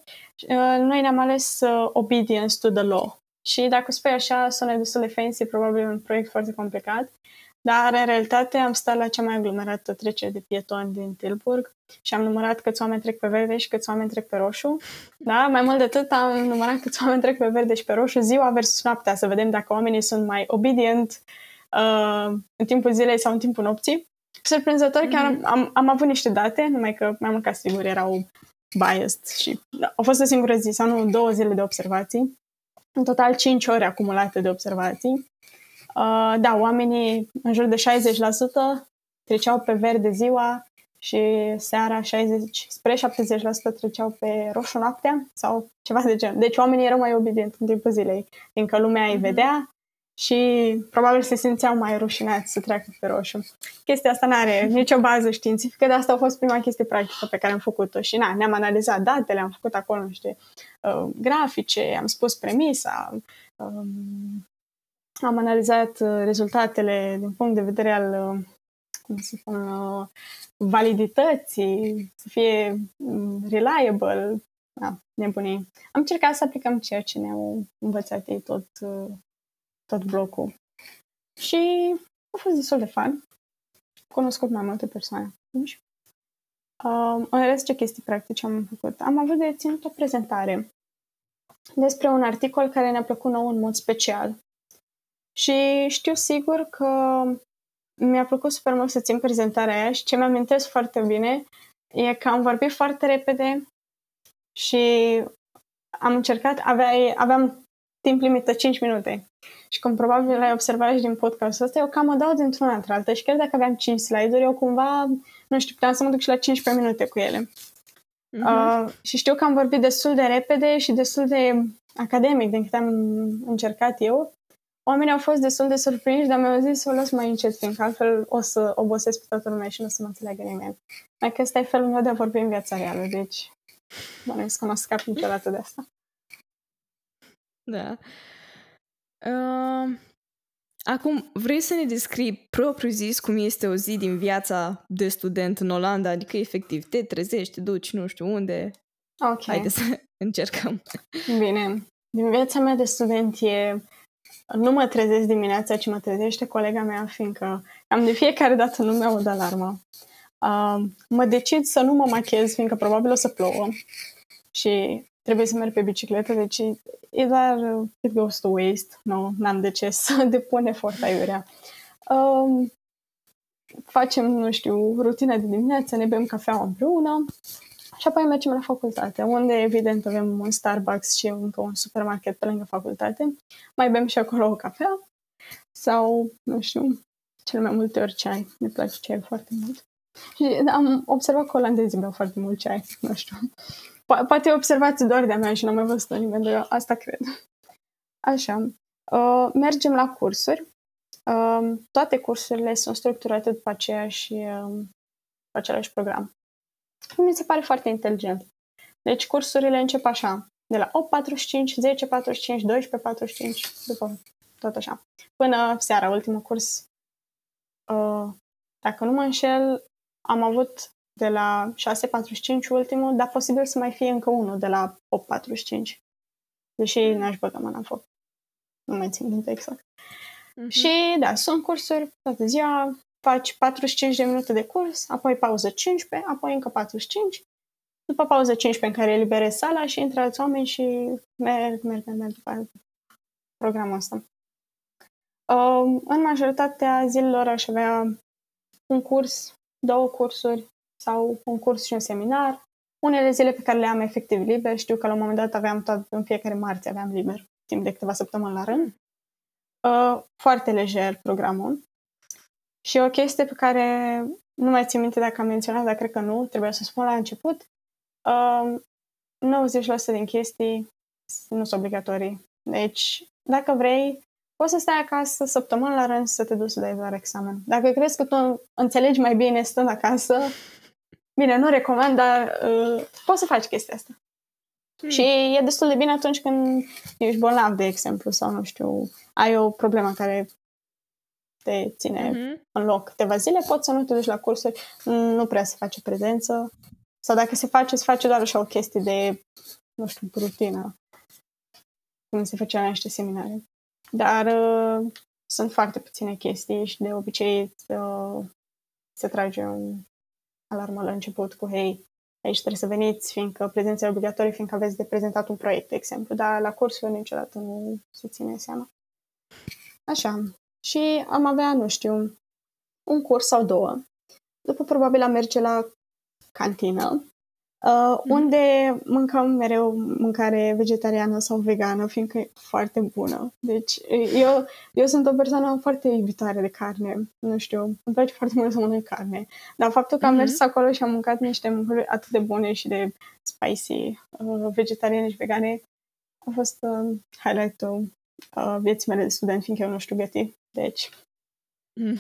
uh, noi ne-am ales uh, Obedience to the Law. Și dacă spui așa, sună destul de fancy, probabil un proiect foarte complicat, dar în realitate am stat la cea mai aglomerată trecere de pietoni din Tilburg și am numărat câți oameni trec pe verde și câți oameni trec pe roșu. Da? Mai mult de atât am numărat câți oameni trec pe verde și pe roșu ziua versus noaptea, să vedem dacă oamenii sunt mai obedient uh, în timpul zilei sau în timpul nopții. Surprinzător, mm-hmm. chiar mhm. am, am avut niște date, numai că mai mult ca sigur erau biased și da, au fost o singură zi sau nu, două zile de observații. În total 5 ore acumulate de observații. Uh, da, oamenii în jur de 60% treceau pe verde ziua și seara 60, spre 70% treceau pe roșu noaptea sau ceva de genul. Deci oamenii erau mai obedienți în timpul zilei, fiindcă lumea îi mhm. vedea și probabil se simțeau mai rușinați să treacă pe roșu. Chestia asta nu are nicio bază științifică, dar asta a fost prima chestie practică pe care am făcut-o și na, ne-am analizat datele, am făcut acolo niște uh, grafice, am spus premisa, um, am analizat uh, rezultatele din punct de vedere al uh, cum să spun, uh, validității, să fie um, reliable, da, nebunii. Am încercat să aplicăm ceea ce ne-au învățat ei tot, tot blocul. Și a fost destul de fun. Am cunoscut mai multe persoane atunci. Um, în rest, ce chestii practice am făcut? Am avut de ținut o prezentare despre un articol care ne-a plăcut nou în mod special. Și știu sigur că mi-a plăcut super mult să țin prezentarea aia și ce mi-amintesc foarte bine e că am vorbit foarte repede și am încercat, aveai, aveam timp limită 5 minute. Și cum probabil ai observat și din podcastul ăsta, eu cam o dau dintr-una între alta și chiar dacă aveam 5 slide-uri, eu cumva, nu știu, puteam să mă duc și la 15 minute cu ele. Uh-huh. Uh, și știu că am vorbit destul de repede și destul de academic din câte am încercat eu oamenii au fost destul de surprinși, dar mi-au zis să o las mai încet, fiindcă altfel o să obosesc pe toată lumea și nu o să mă înțeleagă nimeni. Mai că ăsta e felul meu de a vorbi în viața reală, deci nu că nu scap niciodată de asta. Da. Uh, acum, vrei să ne descrii propriu zis cum este o zi din viața de student în Olanda? Adică, efectiv, te trezești, te duci, nu știu unde. Ok. Haideți să (laughs) încercăm. Bine. Din viața mea de student e nu mă trezesc dimineața, ci mă trezește colega mea, fiindcă am de fiecare dată nu mi-aud alarma. Uh, mă decid să nu mă machez, fiindcă probabil o să plouă și trebuie să merg pe bicicletă, deci e doar it goes to waste. Nu, n-am de ce să (laughs) depun efort aiurea. Uh, facem, nu știu, rutina de dimineață, ne bem cafea împreună, și apoi mergem la facultate, unde evident avem un Starbucks și încă un supermarket pe lângă facultate. Mai bem și acolo o cafea sau, nu știu, cel mai multe ori ceai. Ne place ceai foarte mult. Și am observat că olandezii beau foarte mult ceai, nu știu. Po- poate observați doar de-a mea și n-am mai văzut nimeni, dar eu asta cred. Așa. Uh, mergem la cursuri. Uh, toate cursurile sunt structurate după aceeași, uh, același program mi se pare foarte inteligent. Deci cursurile încep așa, de la 8.45, 10.45, 12.45, după tot așa. Până seara, ultimul curs. Uh, dacă nu mă înșel, am avut de la 6.45 ultimul, dar posibil să mai fie încă unul de la 8.45. Deși n-aș băga mâna în foc. Nu mai țin minte exact. Uh-huh. Și da, sunt cursuri toată ziua, faci 45 de minute de curs, apoi pauză 15, apoi încă 45, după pauză 15 în care eliberezi sala și intră alți oameni și merg, merg, merg după programul ăsta. Uh, în majoritatea zilelor aș avea un curs, două cursuri sau un curs și un seminar. Unele zile pe care le am efectiv liber, știu că la un moment dat aveam tot, în fiecare marți aveam liber, timp de câteva săptămâni la rând. Uh, foarte lejer programul. Și o chestie pe care nu mai țin minte dacă am menționat, dar cred că nu, trebuia să spun la început. Uh, 90% din chestii nu sunt obligatorii. Deci, dacă vrei, poți să stai acasă săptămâni la rând să te duci să dai doar examen. Dacă crezi că tu înțelegi mai bine stând acasă, (laughs) bine, nu recomand, dar uh, poți să faci chestia asta. Hmm. Și e destul de bine atunci când ești bolnav, de exemplu, sau nu știu, ai o problemă care te ține mm-hmm. în loc câteva zile, poți să nu te duci la cursuri, nu prea se face prezență, sau dacă se face, se face doar așa o chestie de, nu știu, rutină, cum se făcea la niște seminare. Dar uh, sunt foarte puține chestii și de obicei uh, se trage un alarmă la început cu hei, aici trebuie să veniți, fiindcă prezența e obligatorie, fiindcă aveți de prezentat un proiect, de exemplu, dar la cursul niciodată nu se ține seama. Așa. Și am avea, nu știu, un curs sau două. După probabil am merge la cantină Uh, mm. unde mâncăm mereu mâncare vegetariană sau vegană, fiindcă e foarte bună. Deci eu, eu sunt o persoană foarte iubitoare de carne, nu știu, îmi place foarte mult să mănânc carne, dar faptul că am mm-hmm. mers acolo și am mâncat niște mâncări atât de bune și de spicy, uh, vegetariane și vegane, a fost uh, highlight-ul uh, vieții mele de student, fiindcă eu nu știu găti. Deci, mm.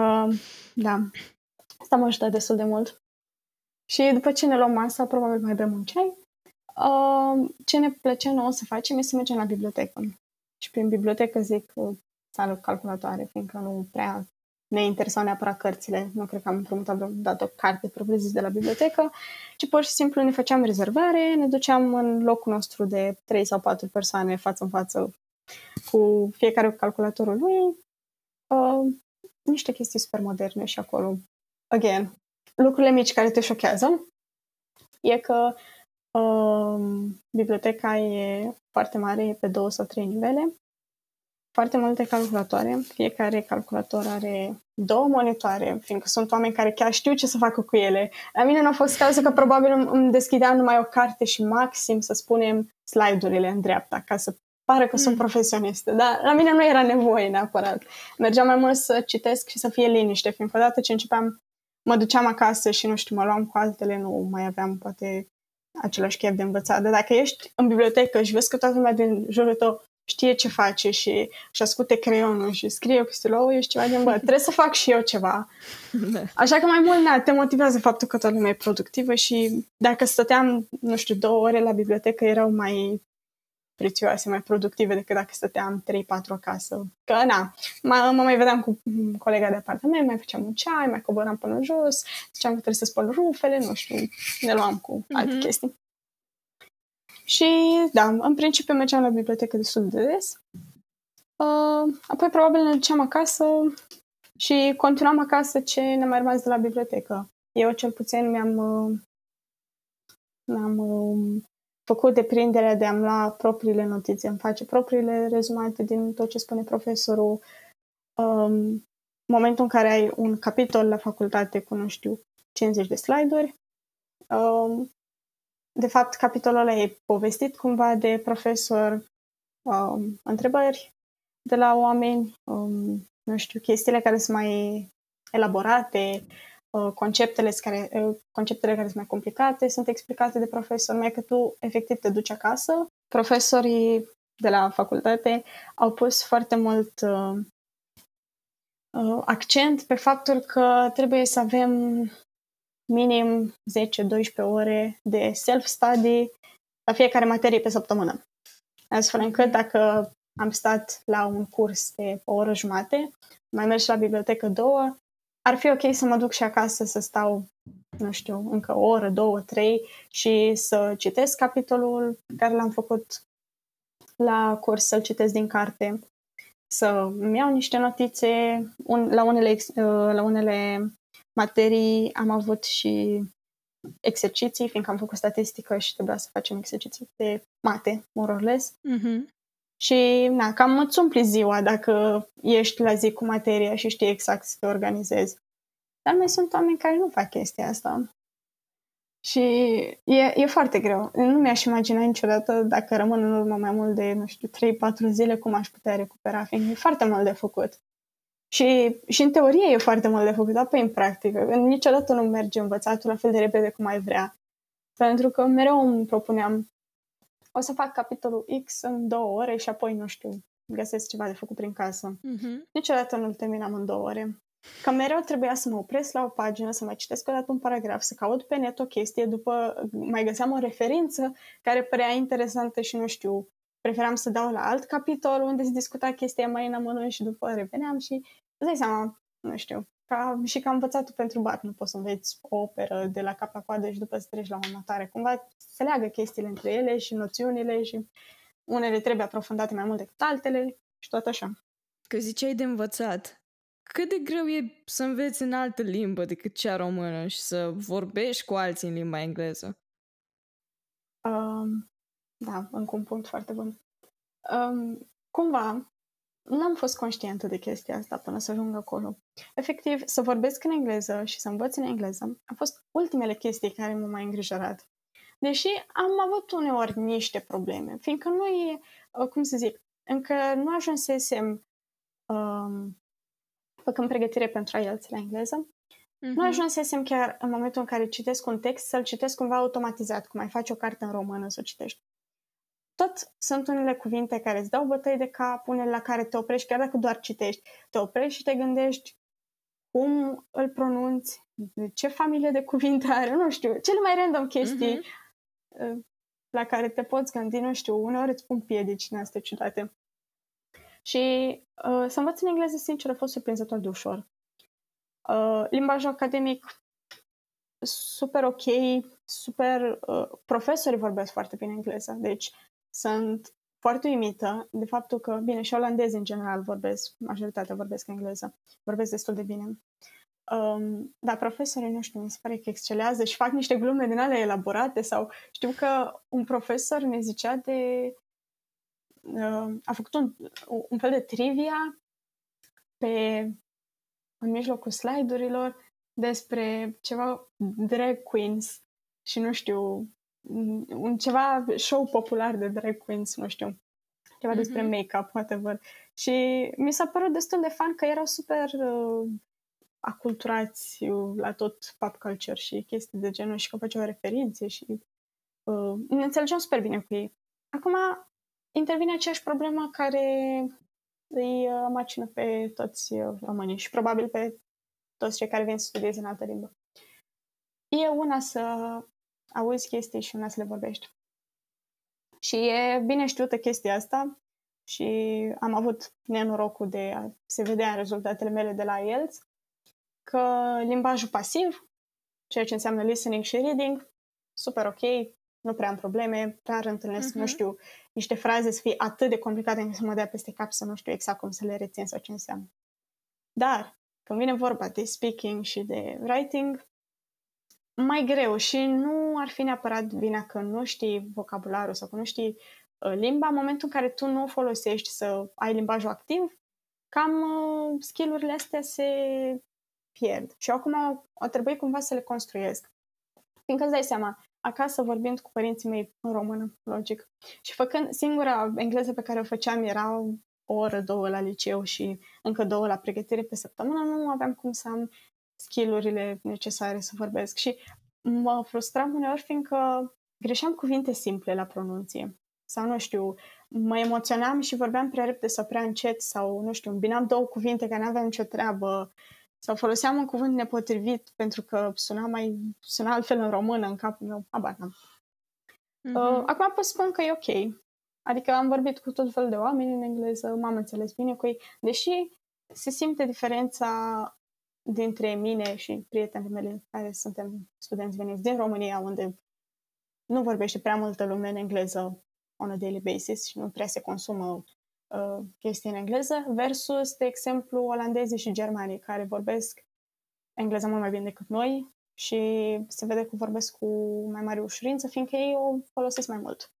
uh, da, asta m-a ajutat destul de mult. Și după ce ne luăm masa, probabil mai bem un ceai. Uh, ce ne plăcea nouă să facem este să mergem la bibliotecă. Și prin bibliotecă zic uh, sală calculatoare, fiindcă nu prea ne interesau neapărat cărțile. Nu cred că am împrumutat vreodată o carte propriu-zis de la bibliotecă, ci pur și simplu ne făceam rezervare, ne duceam în locul nostru de 3 sau 4 persoane față în față cu fiecare cu calculatorul lui. Uh, niște chestii super moderne și acolo. Again, lucrurile mici care te șochează e că um, biblioteca e foarte mare, e pe două sau trei nivele, foarte multe calculatoare, fiecare calculator are două monitoare, fiindcă sunt oameni care chiar știu ce să facă cu ele. La mine nu a fost cazul că probabil îmi deschideam numai o carte și maxim, să spunem, slide-urile în dreapta, ca să pară că mm. sunt profesionistă, dar la mine nu era nevoie neapărat. Mergeam mai mult să citesc și să fie liniște, fiindcă odată ce începeam mă duceam acasă și, nu știu, mă luam cu altele, nu mai aveam poate același chef de învățat. Dar dacă ești în bibliotecă și vezi că toată lumea din jurul tău știe ce face și își ascute creionul și scrie cu stilou, ești ceva din, bă, trebuie să fac și eu ceva. Da. Așa că mai mult, na, te motivează faptul că toată lumea e productivă și dacă stăteam, nu știu, două ore la bibliotecă, erau mai prețioase, mai productive decât dacă stăteam 3-4 acasă. Că, na, mă, mă mai vedeam cu colega de apartament, mai făceam un ceai, mai coboram până jos, ziceam că trebuie să spăl rufele, nu știu, ne luam cu mm-hmm. alte chestii. Și, da, în principiu mergeam la bibliotecă destul de des. Uh, apoi, probabil, ne duceam acasă și continuam acasă ce ne mai rămas de la bibliotecă. Eu, cel puțin, mi-am uh, mi-am uh, făcut deprinderea de a-mi lua propriile notițe, îmi face propriile rezumate din tot ce spune profesorul. Um, momentul în care ai un capitol la facultate cu, nu știu, 50 de slide-uri, um, de fapt, capitolul ăla e povestit cumva de profesor, um, întrebări de la oameni, um, nu știu, chestiile care sunt mai elaborate, Uh, conceptele care, uh, conceptele care sunt mai complicate sunt explicate de profesor, mai că tu efectiv te duci acasă. Profesorii de la facultate au pus foarte mult uh, uh accent pe faptul că trebuie să avem minim 10-12 ore de self-study la fiecare materie pe săptămână. Astfel încât dacă am stat la un curs de o oră jumate, mai mergi la bibliotecă două, ar fi ok să mă duc și acasă să stau, nu știu, încă o oră, două, trei și să citesc capitolul care l-am făcut la curs, să-l citesc din carte, să îmi iau niște notițe. Un, la, unele, uh, la unele materii am avut și exerciții, fiindcă am făcut statistică și trebuia să facem exerciții de mate, more or less. Mm-hmm. Și, na, cam îți umpli ziua dacă ești la zi cu materia și știi exact să te organizezi. Dar mai sunt oameni care nu fac chestia asta. Și e, e foarte greu. Nu mi-aș imagina niciodată dacă rămân în urmă mai mult de, nu știu, 3-4 zile cum aș putea recupera, fiindcă e foarte mult de făcut. Și, și în teorie e foarte mult de făcut, apoi în practică. Niciodată nu merge învățatul la fel de repede cum ai vrea. Pentru că mereu îmi propuneam o să fac capitolul X în două ore și apoi, nu știu, găsesc ceva de făcut prin casă. Mm-hmm. Niciodată nu-l terminam în două ore. Că mereu trebuia să mă opresc la o pagină, să mai citesc o dată un paragraf, să caut pe net o chestie, după mai găseam o referință care părea interesantă și nu știu, preferam să dau la alt capitol unde se discuta chestia mai în amănunt și după reveneam și îți dai seama, nu știu, ca, și ca învățatul pentru bar, nu poți să înveți o operă de la cap la coadă și după să treci la următoare. Cumva se leagă chestiile între ele și noțiunile și unele trebuie aprofundate mai mult decât altele și tot așa. Că ziceai de învățat. Cât de greu e să înveți în altă limbă decât cea română și să vorbești cu alții în limba engleză? Um, da, încă un punct foarte bun. Um, cumva, n-am fost conștientă de chestia asta până să ajung acolo. Efectiv, să vorbesc în engleză și să învăț în engleză a fost ultimele chestii care m-au mai îngrijorat. Deși am avut uneori niște probleme, fiindcă nu e, uh, cum să zic, încă nu ajunsesem um, făcând pregătire pentru IELTS la engleză, Mm-hmm. Nu mhm. ajunsesem chiar în momentul în care citesc un text să-l citesc cumva automatizat, cum ai face o carte în română să o citești tot sunt unele cuvinte care îți dau bătăi de cap, unele la care te oprești, chiar dacă doar citești, te oprești și te gândești cum îl pronunți, de ce familie de cuvinte are, nu știu, cele mai random chestii uh-huh. la care te poți gândi, nu știu, uneori îți pun piedici în astea ciudate. Și uh, să învăț în engleză, sincer, a fost surprinzător de ușor. Uh, limbajul academic super ok, super... Uh, profesorii vorbesc foarte bine engleză, deci sunt foarte uimită de faptul că, bine, și olandezi în general vorbesc, majoritatea vorbesc engleză, vorbesc destul de bine. Um, dar profesorii, nu știu, mi se pare că excelează și fac niște glume din ale elaborate sau știu că un profesor ne zicea de... Uh, a făcut un, un fel de trivia pe în mijlocul slide-urilor despre ceva drag queens și nu știu, un ceva show popular de drag queens, nu știu, ceva mm-hmm. despre make-up, whatever. Și mi s-a părut destul de fan că erau super uh, aculturați la tot pop culture și chestii de genul și că făceau referințe și uh, ne înțelegeam super bine cu ei. Acum intervine aceeași problemă care îi uh, macină pe toți uh, românii și probabil pe toți cei care vin să studieze în altă limbă. E una să auzi chestii și una să le vorbești. Și e bine știută chestia asta și am avut nenorocul de a se vedea în rezultatele mele de la IELTS că limbajul pasiv, ceea ce înseamnă listening și reading, super ok, nu prea am probleme, rar întâlnesc, uh-huh. nu știu, niște fraze să fie atât de complicate încât să mă dea peste cap să nu știu exact cum să le rețin sau ce înseamnă. Dar, când vine vorba de speaking și de writing, mai greu și nu ar fi neapărat vina că nu știi vocabularul sau că nu știi uh, limba, în momentul în care tu nu o folosești să ai limbajul activ, cam uh, skillurile astea se pierd. Și acum o trebuie cumva să le construiesc. Fiindcă îți dai seama, acasă vorbind cu părinții mei în română, logic. Și făcând singura engleză pe care o făceam era o oră, două la liceu și încă două la pregătire pe săptămână, nu aveam cum să am skillurile necesare să vorbesc și mă frustram uneori fiindcă greșeam cuvinte simple la pronunție. Sau, nu știu, mă emoționam și vorbeam prea repede sau prea încet sau, nu știu, îmbinam două cuvinte care nu aveam nicio treabă sau foloseam un cuvânt nepotrivit pentru că suna mai suna altfel în română în capul meu. Abar n-am. Mm-hmm. Uh, acum pot spun că e ok. Adică am vorbit cu tot felul de oameni în engleză, m-am înțeles bine cu ei, deși se simte diferența dintre mine și prietenii mele care suntem studenți veniți din România, unde nu vorbește prea multă lume în engleză on a daily basis și nu prea se consumă uh, chestii în engleză, versus, de exemplu, olandezii și germanii care vorbesc engleza mult mai bine decât noi și se vede că vorbesc cu mai mare ușurință, fiindcă ei o folosesc mai mult.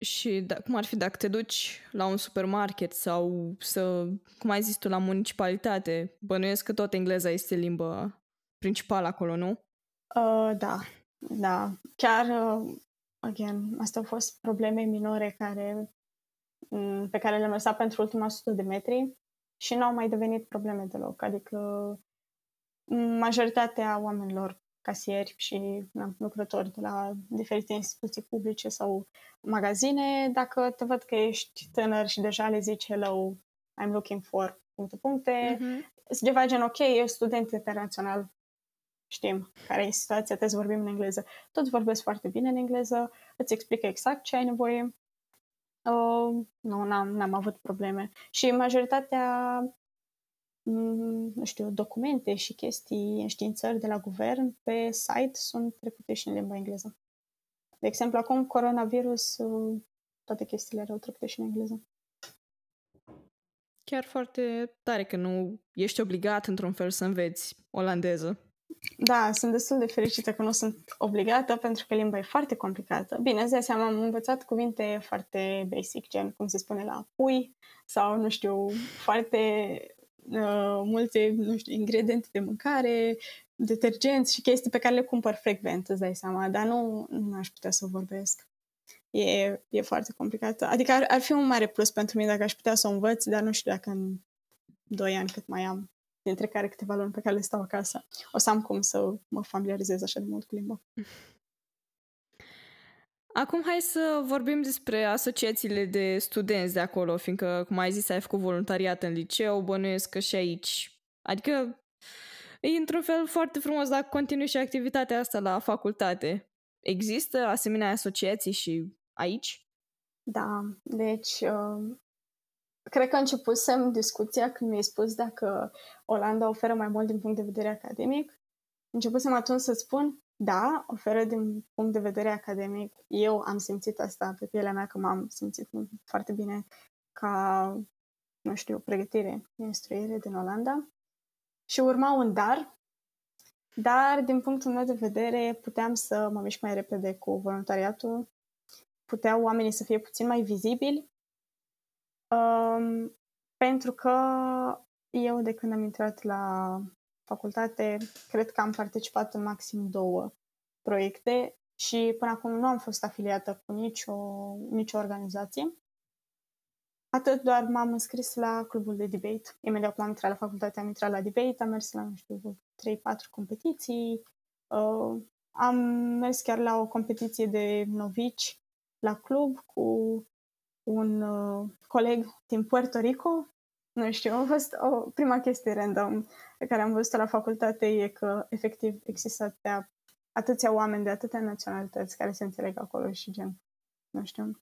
Și da, cum ar fi dacă te duci la un supermarket sau să, cum ai zis tu, la municipalitate, bănuiesc că tot engleza este limba principală acolo, nu? Uh, da, da. Chiar, uh, again, astea au fost probleme minore care, um, pe care le-am lăsat pentru ultima sută de metri și nu au mai devenit probleme deloc. Adică majoritatea oamenilor casieri și na, lucrători de la diferite instituții publice sau magazine, dacă te văd că ești tânăr și deja le zici hello, I'm looking for puncte, puncte, mm-hmm. ceva gen ok, e student internațional, știm care e situația, trebuie să vorbim în engleză. Toți vorbesc foarte bine în engleză, îți explică exact ce ai nevoie. Uh, nu, n-am, n-am avut probleme. Și majoritatea Mm, nu știu, documente și chestii, înștiințări de la guvern pe site sunt trecute și în limba engleză. De exemplu, acum coronavirus, uh, toate chestiile erau trecute și în engleză. Chiar foarte tare că nu ești obligat într-un fel să înveți olandeză. Da, sunt destul de fericită că nu sunt obligată pentru că limba e foarte complicată. Bine, îți dai seama, am învățat cuvinte foarte basic, gen cum se spune la pui sau, nu știu, foarte uh, multe, nu știu, ingrediente de mâncare, detergenți și chestii pe care le cumpăr frecvent, îți dai seama, dar nu, nu aș putea să vorbesc. E, e foarte complicat. Adică ar, ar fi un mare plus pentru mine dacă aș putea să o învăț, dar nu știu dacă în doi ani cât mai am, dintre care câteva luni pe care le stau acasă, o să am cum să mă familiarizez așa de mult cu limba. (laughs) Acum hai să vorbim despre asociațiile de studenți de acolo, fiindcă, cum ai zis, ai făcut voluntariat în liceu, bănuiesc că și aici. Adică e într-un fel foarte frumos dacă continui și activitatea asta la facultate. Există asemenea asociații și aici? Da, deci uh, cred că începusem discuția când mi-ai spus dacă Olanda oferă mai mult din punct de vedere academic. Începusem atunci să spun da, oferă din punct de vedere academic. Eu am simțit asta pe pielea mea, că m-am simțit foarte bine ca, nu știu, pregătire, instruire din Olanda. Și urma un dar, dar din punctul meu de vedere puteam să mă mișc mai repede cu voluntariatul, puteau oamenii să fie puțin mai vizibili, um, pentru că eu de când am intrat la facultate, cred că am participat în maxim două proiecte și până acum nu am fost afiliată cu nicio, nicio organizație. Atât doar m-am înscris la clubul de debate. Imediat când am intrat la facultate, am intrat la debate, am mers la, nu știu, 3-4 competiții. Uh, am mers chiar la o competiție de novici la club cu un uh, coleg din Puerto Rico. Nu știu, a fost o prima chestie random pe care am văzut la facultate e că efectiv există atâtea, atâția oameni de atâtea naționalități care se înțeleg acolo și gen, nu știu,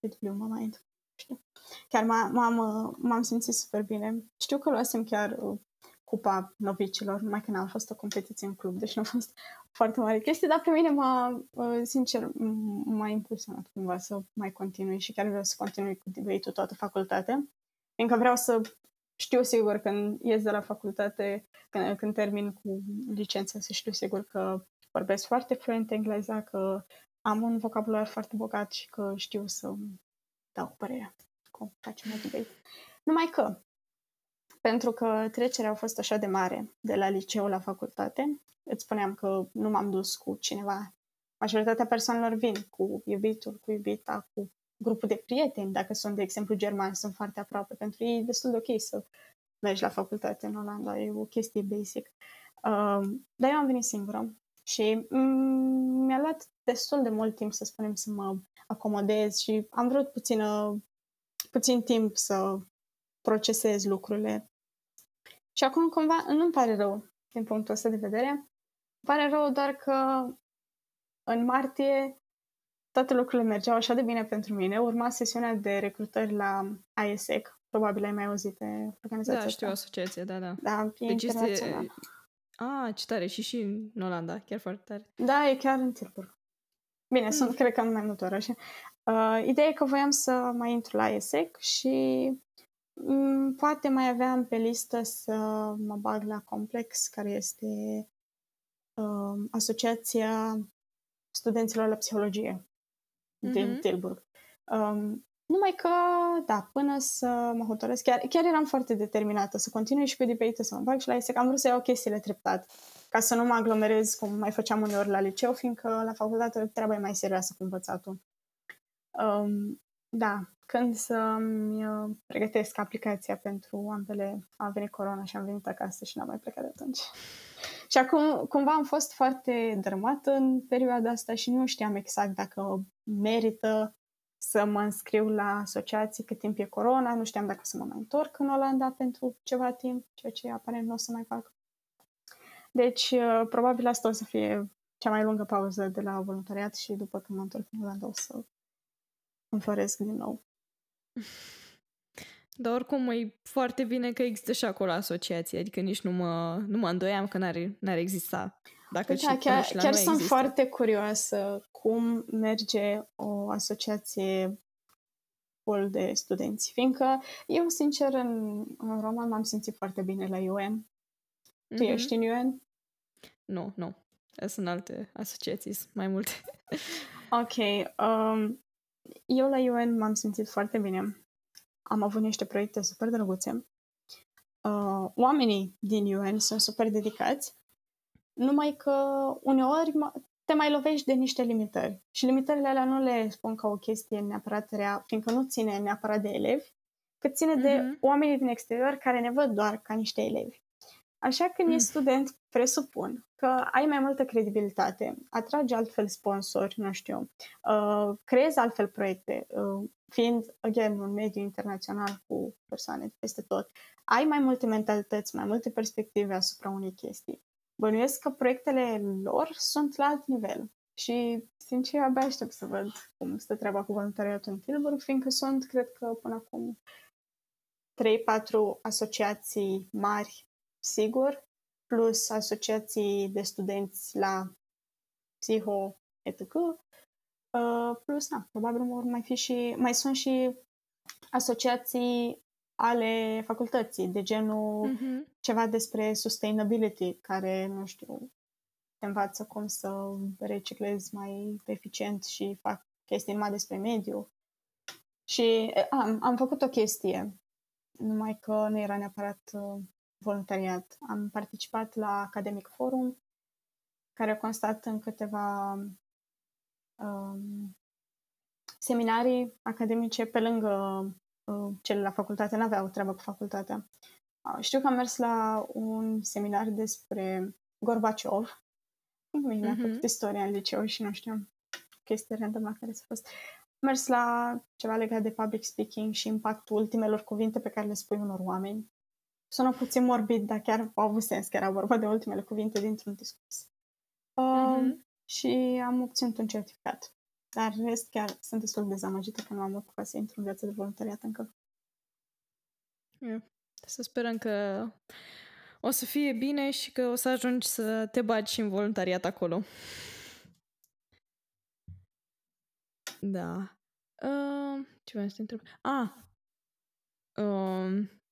it blew my mind. Știu. Chiar m-am, m-am simțit super bine. Știu că luasem chiar uh, cupa novicilor, mai că n-a fost o competiție în club, deci nu a fost foarte mare chestie, dar pe mine m-a, uh, sincer, m-a impulsionat cumva să mai continui și chiar vreau să continui cu debate toată facultatea, fiindcă vreau să știu sigur când ies de la facultate, când, când termin cu licența, să știu sigur că vorbesc foarte fluent engleza, că am un vocabular foarte bogat și că știu să dau părerea cum facem o debate. Numai că, pentru că trecerea a fost așa de mare de la liceu la facultate, îți spuneam că nu m-am dus cu cineva. Majoritatea persoanelor vin cu iubitul, cu iubita, cu grupul de prieteni, dacă sunt, de exemplu, germani, sunt foarte aproape. Pentru ei e destul de ok să mergi la facultate în Olanda, e o chestie basic. Uh, dar eu am venit singură și mm, mi-a luat destul de mult timp, să spunem, să mă acomodez și am vrut puțină, puțin timp să procesez lucrurile. Și acum cumva nu-mi pare rău din punctul ăsta de vedere. Îmi pare rău doar că în martie toate lucrurile mergeau așa de bine pentru mine. Urma sesiunea de recrutări la ISEC, probabil ai mai auzit de organizația Da, știu o asta. asociație, da, da. Da, e Deci internațional. este... A, ce tare, și și în Olanda, chiar foarte tare. Da, e chiar în Tilburg. Bine, sunt, Mm. cred că în mai multe orașe. Uh, ideea e că voiam să mai intru la ESEC și m, poate mai aveam pe listă să mă bag la Complex, care este uh, Asociația Studenților la Psihologie din Mhm. Tilburg. Um, numai că, da, până să mă hotărăsc, chiar, chiar eram foarte determinată să continui și pe debate să mă bag și la ESEC. Am vrut să iau chestiile treptat, ca să nu mă aglomerez cum mai făceam uneori la liceu, fiindcă la facultate treaba e mai serioasă cu învățatul. Um, da, când să-mi uh, pregătesc aplicația pentru ambele, a venit corona și am venit acasă și n-am mai plecat de atunci. Și acum, cumva am fost foarte dărmată în perioada asta și nu știam exact dacă merită să mă înscriu la asociații cât timp e corona, nu știam dacă să mă mai întorc în Olanda pentru ceva timp, ceea ce aparent nu o să mai fac. Deci, uh, probabil asta o să fie cea mai lungă pauză de la voluntariat și după când mă întorc în Olanda o să înfloresc din nou. Dar oricum e foarte bine că există și acolo asociații, adică nici nu mă, nu mă îndoiam că n-ar, n-ar exista. Dacă Da, și până chiar, și la chiar noi sunt există. foarte curioasă cum merge o asociație full de studenți, fiindcă eu, sincer, în, în Roma m-am simțit foarte bine la UN. Tu Mhm. ești în UN? Nu, nu. Sunt alte asociații, sunt mai multe. Ok. Um, eu la UN m-am simțit foarte bine. Am avut niște proiecte super drăguțe. Uh, oamenii din UN sunt super dedicați, numai că uneori mă- te mai lovești de niște limitări. Și limitările alea nu le spun ca o chestie neapărat rea, fiindcă nu ține neapărat de elevi, cât ține de Mhm. oamenii din exterior care ne văd doar ca niște elevi. Așa că, Mm. mm. student, presupun că ai mai multă credibilitate, atragi altfel sponsori, nu știu, uh, creezi altfel proiecte, uh, fiind, again, un mediu internațional cu persoane de peste tot, ai mai multe mentalități, mai multe perspective asupra unei chestii. Bănuiesc că proiectele lor sunt la alt nivel. Și, sincer, abia aștept să văd cum stă treaba cu voluntariatul în Tilburg, fiindcă sunt, cred că, până acum 3-4 asociații mari, sigur, plus asociații de studenți la psiho, etc. Uh, plus, na, probabil vor mai fi și, mai sunt și asociații ale facultății, de genul Mhm. ceva despre sustainability, care, nu știu, te învață cum să reciclezi mai eficient și fac chestii numai despre mediu. Și e, am, am făcut o chestie, numai că nu era neapărat uh, voluntariat. Am participat la Academic Forum, care a constat în câteva um, seminarii academice pe lângă uh, cele la facultate. N-aveau treabă cu facultatea. Uh, știu că am mers la un seminar despre Gorbaciov. Mie mi-a Mhm. făcut istoria în liceu și nu știam chestii random la care s-a fost. Am mers la ceva legat de public speaking și impactul ultimelor cuvinte pe care le spui unor oameni. Sună puțin morbid, dar chiar au avut sens că era vorba de ultimele cuvinte dintr-un discurs. Uh, Mhm. Și am obținut un certificat. Dar în rest chiar sunt destul de dezamăgită că nu am apucat să intru în viața de voluntariat încă. Să sperăm că o să fie bine și că o să ajungi să te bagi și în voluntariat acolo. Da. Uh, ce vreau să te întreb? Ah. Uh,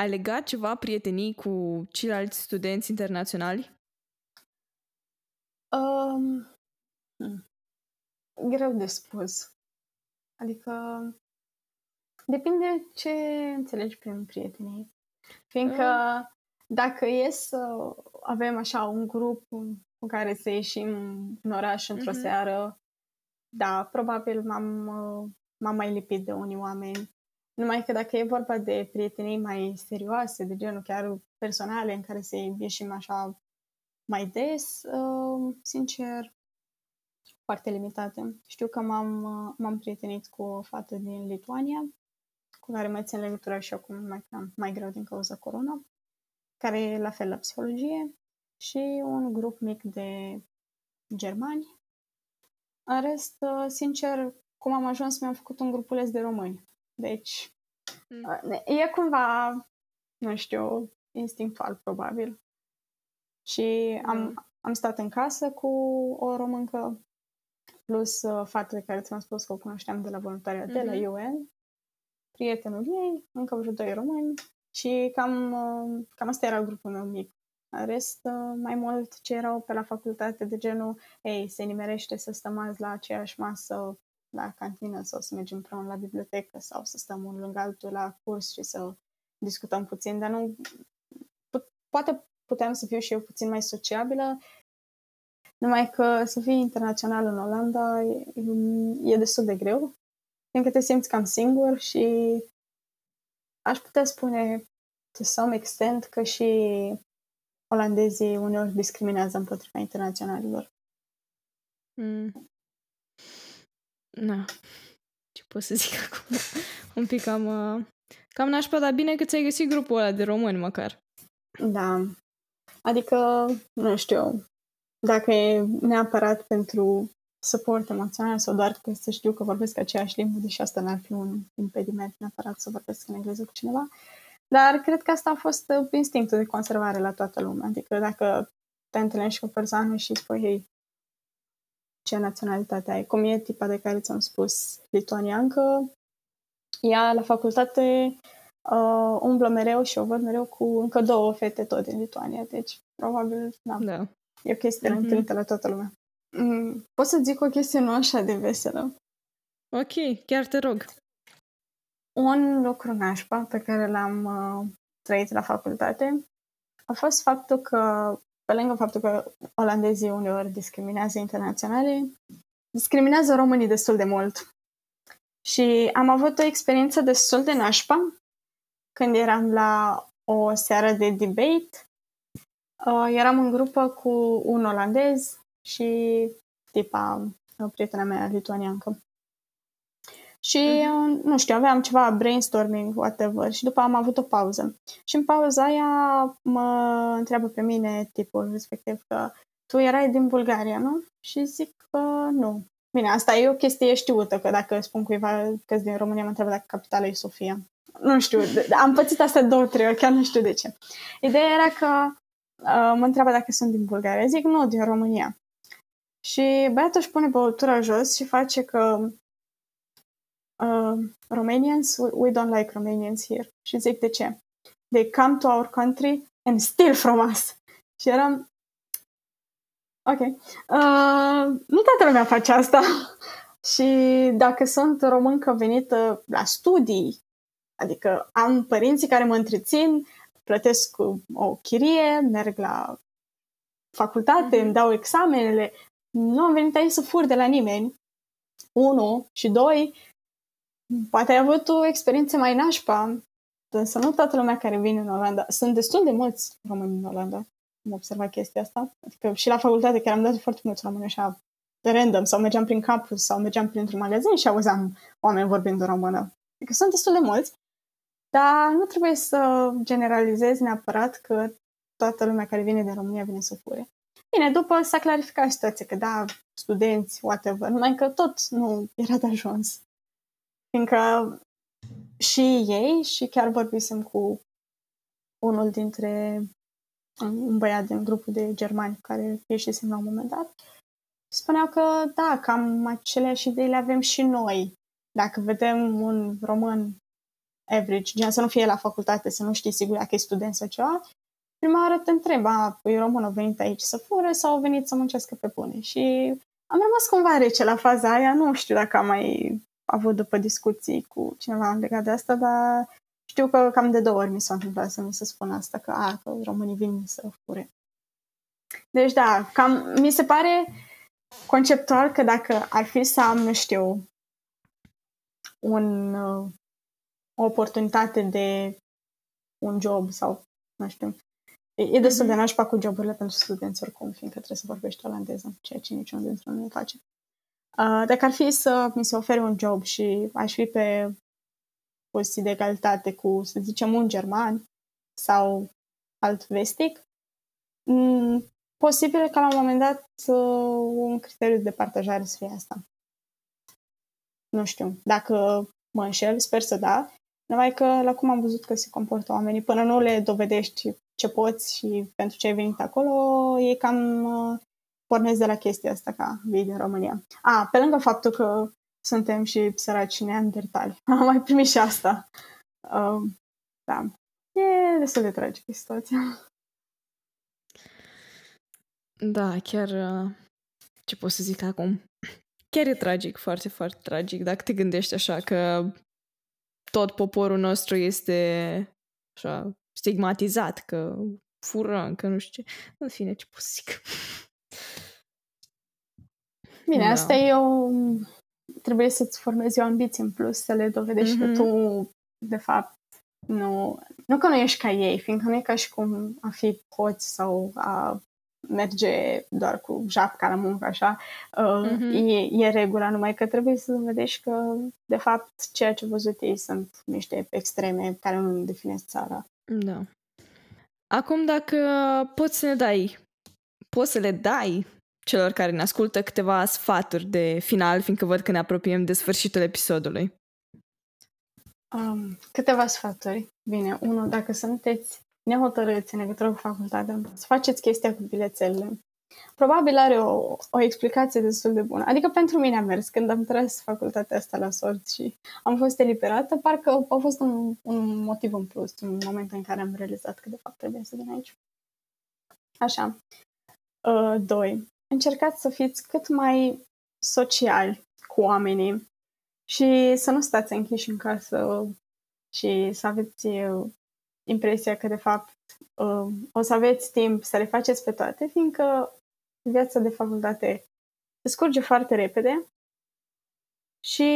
ai legat ceva prietenii cu ceilalți studenți internaționali? Um, hmm. Greu de spus. Adică depinde ce înțelegi prin prietenii. Fiindcă dacă e să avem așa un grup cu care să ieșim în oraș într-o Mhm. seară, da, probabil m-am, uh, m-am mai lipit de unii oameni. Numai că dacă e vorba de prietenii mai serioase, de genul chiar personale, în care să ieșim așa mai des, uh, sincer, foarte limitate. Știu că m-am, uh, m-am prietenit cu o fată din Lituania, cu care mai țin legătura și acum mai, cam mai greu din cauza corona, care e la fel la psihologie și un grup mic de germani. În rest, uh, sincer, cum am ajuns, mi-am făcut un grupuleț de români. Deci, Mm. E cumva, nu știu, instinctual probabil. Și am, mm. am stat în casă cu o româncă, plus uh, faptul care ți-am spus că o cunoșteam de la voluntariat mm-hmm. de la UN, mhm. prietenul ei, încă vreo doi români și cam, uh, cam asta era grupul meu mic. În rest, uh, mai mult ce erau pe la facultate de genul, ei, se nimerește să stăm azi la aceeași masă la cantină sau să mergem împreună la bibliotecă sau să stăm unul lângă altul la curs și să discutăm puțin, dar nu... Poate puteam să fiu și eu puțin mai sociabilă, numai că să fii internațional în Olanda e, e destul de greu, fiindcă te simți cam singur și aș putea spune to some extent că și olandezii uneori discriminează împotriva internaționalilor. Mm. Na, ce pot să zic (laughs) acum? Un pic cam, uh, cam nașpa, dar bine că ți-ai găsit grupul ăla de români măcar. Da. Adică, nu știu, dacă e neapărat pentru suport emoțional sau doar că să știu că vorbesc aceeași limbă, deși asta n-ar fi un impediment neapărat să vorbesc în engleză cu cineva. Dar cred că asta a fost uh, instinctul de conservare la toată lumea. Adică dacă te întâlnești cu o persoană și spui, hei, ce naționalitate ai. Cum e tipa de care ți-am spus, lituaniancă, ea la facultate uh, umblă mereu și o văd mereu cu încă două fete tot din Lituania, deci probabil, da, da. e o chestie mm-hmm. întâlnită la toată lumea. Mm, pot să zic o chestie nu așa de veselă. Ok, chiar te rog. Un lucru nașpa pe care l-am uh, trăit la facultate a fost faptul că pe lângă faptul că olandezii uneori discriminează internaționale, discriminează românii destul de mult. Și am avut o experiență destul de nașpa când eram la o seară de debate. Uh, eram în grupă cu un olandez și tipa, o prietena mea lituaniancă. Și, mm-hmm. nu știu, aveam ceva brainstorming, whatever, și după am avut o pauză. Și în pauza aia mă întreabă pe mine tipul respectiv că tu erai din Bulgaria, nu? Și zic că nu. Bine, asta e o chestie știută, că dacă spun cuiva că din România, mă întreabă dacă capitala e Sofia. Nu știu, am pățit asta două, trei ori, chiar nu știu de ce. Ideea era că uh, mă întreabă dacă sunt din Bulgaria. Zic, nu, din România. Și băiatul își pune băutura jos și face că uh, Romanians, we don't like Romanians here. Și zic de ce. They come to our country and steal from us. Și eram, ok, uh, nu toată lumea face asta. (laughs) și dacă sunt româncă venită la studii, adică am părinții care mă întrețin, plătesc o chirie, merg la facultate, mm-hmm. îmi dau examenele, nu am venit aici să fur de la nimeni. Unu. Și doi, Poate ai avut o experiență mai nașpa, însă nu toată lumea care vine în Olanda. Sunt destul de mulți români în Olanda. Am observat chestia asta. Adică și la facultate chiar am dat foarte mulți români așa de random sau mergeam prin campus sau mergeam printr-un magazin și auzeam oameni vorbind în română. Adică sunt destul de mulți, dar nu trebuie să generalizezi neapărat că toată lumea care vine din România vine să fure. Bine, după s-a clarificat situația că da, studenți, whatever, numai că tot nu era de ajuns. Fiindcă și ei, și chiar vorbisem cu unul dintre un băiat din grupul de germani care ieșisem la un moment dat, spuneau că da, cam aceleași idei le avem și noi. Dacă vedem un român average, gen să nu fie la facultate, să nu știi sigur dacă e student sau ceva, prima oară te întreb, a, păi român a venit aici să fure sau a venit să muncească pe bune? Și am rămas cumva rece la faza aia, nu știu dacă am mai avut după discuții cu cineva legat de asta, dar știu că cam de două ori mi s-a întâmplat să mi se spună asta, că, a, că românii vin să fure. Deci da, cam mi se pare conceptual că dacă ar fi să am, nu știu, un, uh, o oportunitate de un job sau, nu știu, e, e destul de mhm. nașpa cu joburile pentru studenți oricum, fiindcă trebuie să vorbești olandeză, ceea ce niciunul dintre noi nu face. Uh, dacă ar fi să mi se ofere un job și aș fi pe poziții de egalitate cu, să zicem, un german sau alt vestic, m- posibil ca la un moment dat un criteriu de partajare să fie asta. Nu știu. Dacă mă înșel, sper să da, Numai că la cum am văzut că se comportă oamenii, până nu le dovedești ce poți și pentru ce ai venit acolo, e cam uh, pornesc de la chestia asta ca vii din România. A, pe lângă faptul că suntem și săraci neandertali. (laughs) Am mai primit și asta. Uh, da. E destul de tragică situația. Da, chiar uh, ce pot să zic acum? Chiar e tragic, foarte, foarte tragic, dacă te gândești așa că tot poporul nostru este așa stigmatizat, că furăm, că nu știu ce. În fine, ce pot să zic? (laughs) Bine, da. asta e o... Trebuie să-ți formezi o ambiție în plus, să le dovedești mm-hmm. că tu, de fapt, nu... Nu că nu ești ca ei, fiindcă nu e ca și cum a fi hoți sau a merge doar cu japca la muncă, așa, uh, mm-hmm. e, e regula, numai că trebuie să vedești că, de fapt, ceea ce văzut ei sunt niște extreme care nu definesc țara. Da. Acum, dacă poți să ne dai, poți să le dai celor care ne ascultă câteva sfaturi de final, fiindcă văd că ne apropiem de sfârșitul episodului. Um, câteva sfaturi. Bine, unul, dacă sunteți nehotărâți în legătură cu facultatea, să faceți chestia cu bilețelele. Probabil are o, o explicație destul de bună. Adică pentru mine a mers când am tras facultatea asta la sort și am fost eliberată, parcă a fost un, un motiv în plus în momentul în care am realizat că de fapt trebuie să vin aici. Așa. Uh, doi. Încercați să fiți cât mai sociali cu oamenii și să nu stați închiși în casă și să aveți uh, impresia că, de fapt, uh, o să aveți timp să le faceți pe toate, fiindcă viața de facultate se scurge foarte repede și,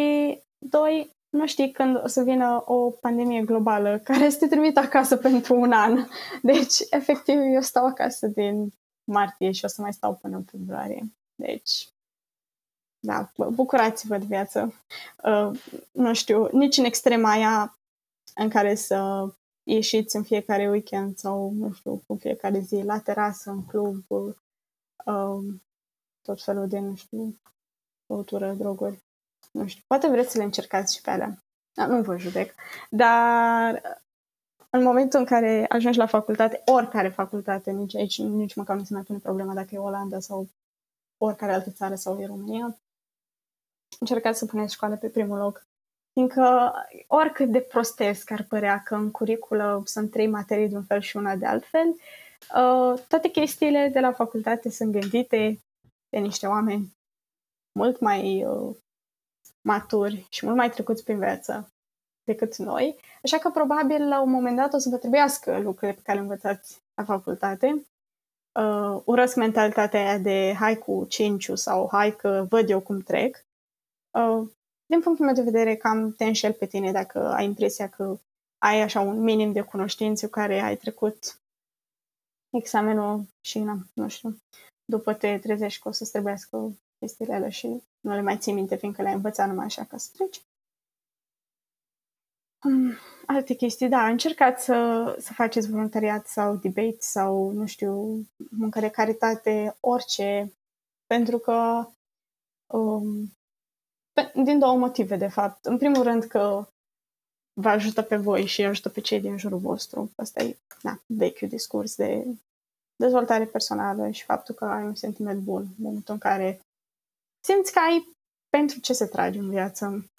doi, nu știi când o să vină o pandemie globală care să te trimite acasă pentru un an. Deci, efectiv, eu stau acasă din martie și o să mai stau până în februarie. Deci, da, bucurați-vă de viață. Uh, nu știu, nici în extrema aia în care să ieșiți în fiecare weekend sau, nu știu, în fiecare zi la terasă, în club, um, tot felul de, nu știu, băutură, droguri. Nu știu, poate vreți să le încercați și pe alea. Da, nu vă judec. Dar în momentul în care ajungi la facultate, oricare facultate, nici aici, nici măcar nu se mai pune problema dacă e Olanda sau oricare altă țară sau e România, încercați să puneți școala pe primul loc. Fiindcă oricât de prostesc ar părea că în curiculă sunt trei materii de un fel și una de altfel, uh, toate chestiile de la facultate sunt gândite de niște oameni mult mai uh, maturi și mult mai trecuți prin viață decât noi, așa că probabil la un moment dat o să vă trebuiască lucrurile pe care le învățați la facultate. Uh, urăsc mentalitatea aia de hai cu cinciu sau hai că văd eu cum trec. Uh, din punctul meu de vedere, cam te înșel pe tine dacă ai impresia că ai așa un minim de cunoștințe cu care ai trecut examenul și, na, nu știu, după te trezești că o să-ți trebuiască chestiile alea și nu le mai ții minte fiindcă le-ai învățat numai așa ca să treci. Um, alte chestii, da, încercați să, să faceți voluntariat sau debate sau, nu știu, muncă de caritate, orice, pentru că um, din două motive, de fapt. În primul rând că vă ajută pe voi și ajută pe cei din jurul vostru. Asta e na, vechiul discurs de dezvoltare personală și faptul că ai un sentiment bun în momentul în care simți că ai pentru ce să tragi în viață.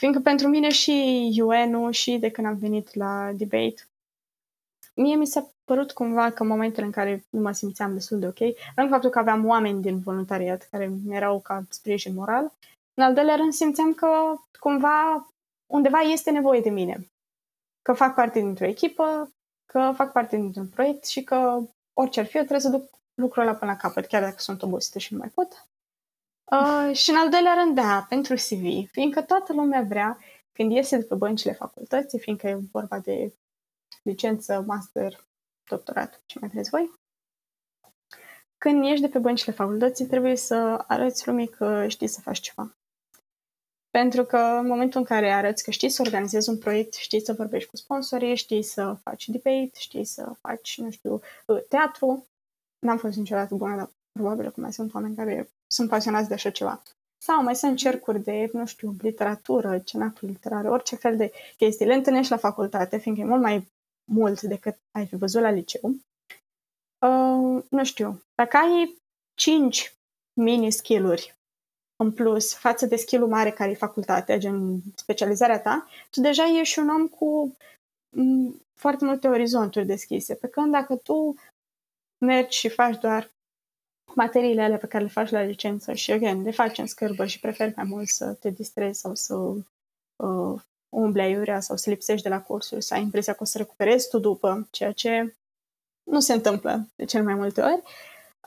Fiindcă pentru mine și UN-ul și de când am venit la debate, mie mi s-a părut cumva că în momentul în care nu mă simțeam destul de ok, în faptul că aveam oameni din voluntariat care mi erau ca sprijin moral, în al doilea rând, simțeam că cumva undeva este nevoie de mine. Că fac parte dintr-o echipă, că fac parte dintr-un proiect și că orice ar fi, eu trebuie să duc lucrul ăla până la capăt, chiar dacă sunt obosită și nu mai pot. Uh, și în al doilea rând, da, pentru CV, fiindcă toată lumea vrea, când iese de pe băncile facultății, fiindcă e vorba de licență, master, doctorat, ce mai vreți voi, când ieși de pe băncile facultății, trebuie să arăți lumii că știi să faci ceva. Pentru că în momentul în care arăți că știi să organizezi un proiect, știi să vorbești cu sponsorii, știi să faci debate, știi să faci, nu știu, uh, teatru, n-am fost niciodată bună, dar probabil că mai sunt oameni care sunt pasionați de așa ceva. Sau mai sunt cercuri de, nu știu, literatură, cenacul literare, orice fel de chestii. Le întâlnești la facultate, fiindcă e mult mai mult decât ai fi văzut la liceu. Uh, nu știu, dacă ai 5 mini skill-uri în plus față de skill mare care e facultatea, gen specializarea ta, tu deja ești un om cu m, foarte multe orizonturi deschise. Pe când dacă tu mergi și faci doar materiile alea pe care le faci la licență și, again, le faci în scârbă și preferi mai mult să te distrezi sau să uh, umbli aiurea sau să lipsești de la cursuri, să ai impresia că o să recuperezi tu după, ceea ce nu se întâmplă de cel mai multe ori,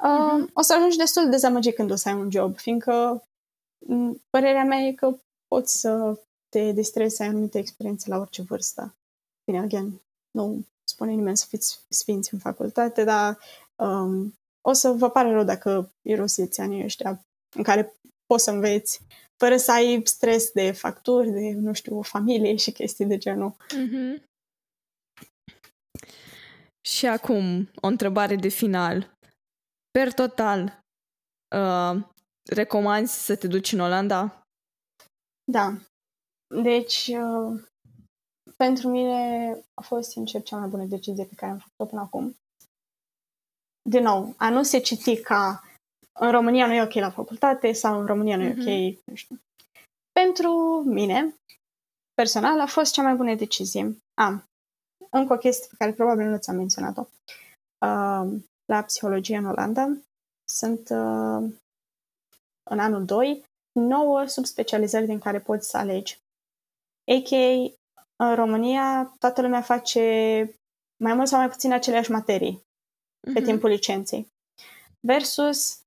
uh, uh-huh. o să ajungi destul de dezamăgit când o să ai un job, fiindcă părerea mea e că poți să te distrezi, să ai anumite experiențe la orice vârstă. Bine, again, nu spune nimeni să fiți sfinți în facultate, dar um, o să vă pare rău dacă irosiți anii ăștia în care poți să înveți fără să ai stres de facturi, de, nu știu, o familie și chestii de genul. Mm-hmm. Și acum, o întrebare de final. Per total, uh, recomanzi să te duci în Olanda? Da. Deci, uh, pentru mine a fost, sincer, cea mai bună decizie pe care am făcut-o până acum. Din nou, a nu se citi ca în România nu e ok la facultate sau în România nu e mm-hmm. ok, nu știu. Pentru mine, personal, a fost cea mai bună decizie. Am. Încă o chestie pe care probabil nu ți-am menționat-o. Uh, la psihologie în Olanda sunt uh, în anul 2 nouă subspecializări din care poți să alegi. A.k.a. în România toată lumea face mai mult sau mai puțin aceleași materii pe uh-huh. timpul licenței. Versus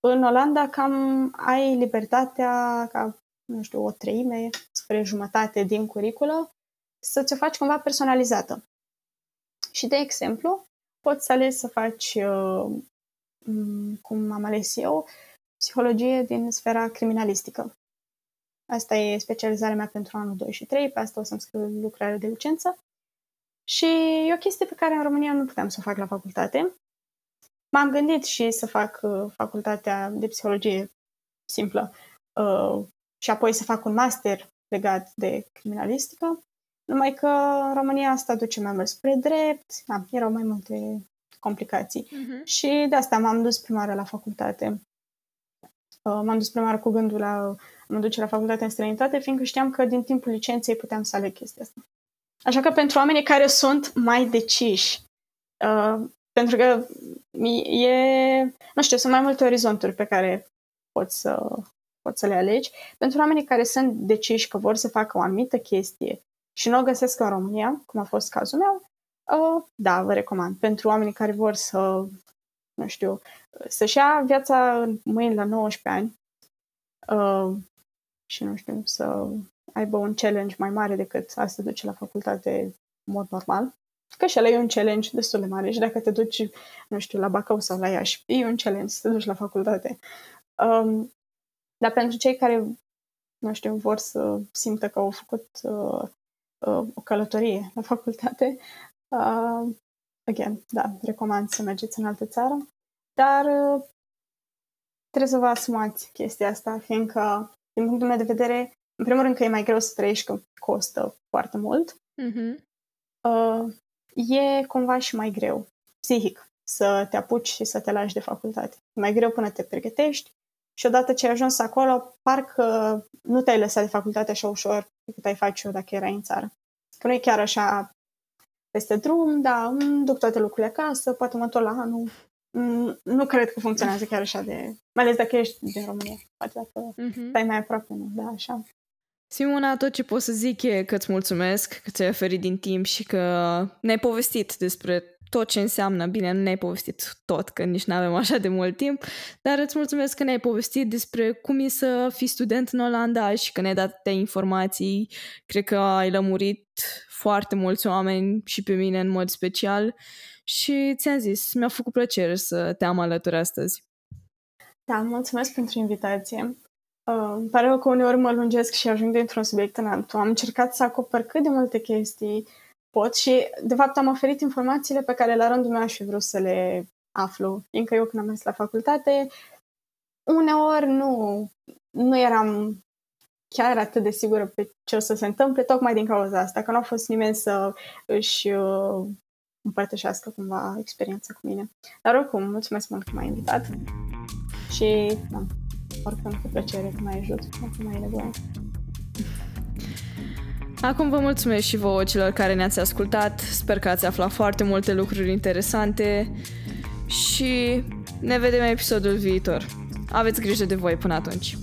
în Olanda cam ai libertatea ca, nu știu, o treime spre jumătate din curiculă să ți-o faci cumva personalizată. Și, de exemplu, poți să alegi să faci, uh, cum am ales eu, psihologie din sfera criminalistică. Asta e specializarea mea pentru anul 2 și 3, pe asta o să-mi scriu lucrare de licență. Și e o chestie pe care în România nu puteam să o fac la facultate. M-am gândit și să fac uh, facultatea de psihologie simplă uh, și apoi să fac un master legat de criminalistică, numai că în România asta duce mai mult spre drept, da, erau mai multe complicații. Uh-huh. Și de asta m-am dus prima oară la facultate Uh, m-am dus prima cu gândul la mă duce la facultate în străinătate, fiindcă știam că din timpul licenței puteam să aleg chestia asta. Așa că pentru oamenii care sunt mai deciși, uh, pentru că e, nu știu, sunt mai multe orizonturi pe care poți să, poți să le alegi. Pentru oamenii care sunt deciși că vor să facă o anumită chestie și nu o găsesc în România, cum a fost cazul meu, uh, da, vă recomand. Pentru oamenii care vor să nu știu, să-și ia viața în mâini la 19 ani uh, și, nu știu, să aibă un challenge mai mare decât a se duce la facultate în mod normal. Că și ăla e un challenge destul de mare și dacă te duci, nu știu, la Bacău sau la Iași, e un challenge să te duci la facultate. Um, dar pentru cei care, nu știu, vor să simtă că au făcut uh, uh, o călătorie la facultate, uh, again, da, recomand să mergeți în altă țară, dar uh, trebuie să vă asumați chestia asta, fiindcă, din punctul meu de vedere, în primul rând că e mai greu să trăiești, că costă foarte mult. Mm-hmm. Uh, e cumva și mai greu, psihic, să te apuci și să te lași de facultate. E mai greu până te pregătești și odată ce ai ajuns acolo, parcă nu te-ai lăsat de facultate așa ușor decât ai face-o dacă erai în țară. Că nu e chiar așa peste drum, da, duc toate lucrurile acasă, poate mă tot la anul. Nu cred că funcționează chiar așa de... Mai ales dacă ești din România. Poate dacă uh-huh. stai mai aproape, nu, da, așa. Simona, tot ce pot să zic e că îți mulțumesc că ți-ai oferit din timp și că ne-ai povestit despre tot ce înseamnă. Bine, nu ne-ai povestit tot, că nici nu avem așa de mult timp, dar îți mulțumesc că ne-ai povestit despre cum e să fii student în Olanda și că ne-ai dat de informații. Cred că ai lămurit foarte mulți oameni și pe mine în mod special și ți-am zis, mi-a făcut plăcere să te am alături astăzi. Da, mulțumesc pentru invitație. Uh, îmi pare că uneori mă lungesc și ajung dintr-un subiect în altul. Am încercat să acopăr cât de multe chestii pot și, de fapt, am oferit informațiile pe care la rândul meu aș fi vrut să le aflu. Încă eu când am mers la facultate, uneori nu, nu eram chiar atât de sigură pe ce o să se întâmple, tocmai din cauza asta, că nu a fost nimeni să își uh, împărtășească cumva experiența cu mine. Dar oricum, mulțumesc mult că m-ai invitat și da, oricum cu plăcere că mai ajut dacă mai e nevoie. Acum vă mulțumesc și vouă celor care ne-ați ascultat. Sper că ați aflat foarte multe lucruri interesante și ne vedem în episodul viitor. Aveți grijă de voi până atunci.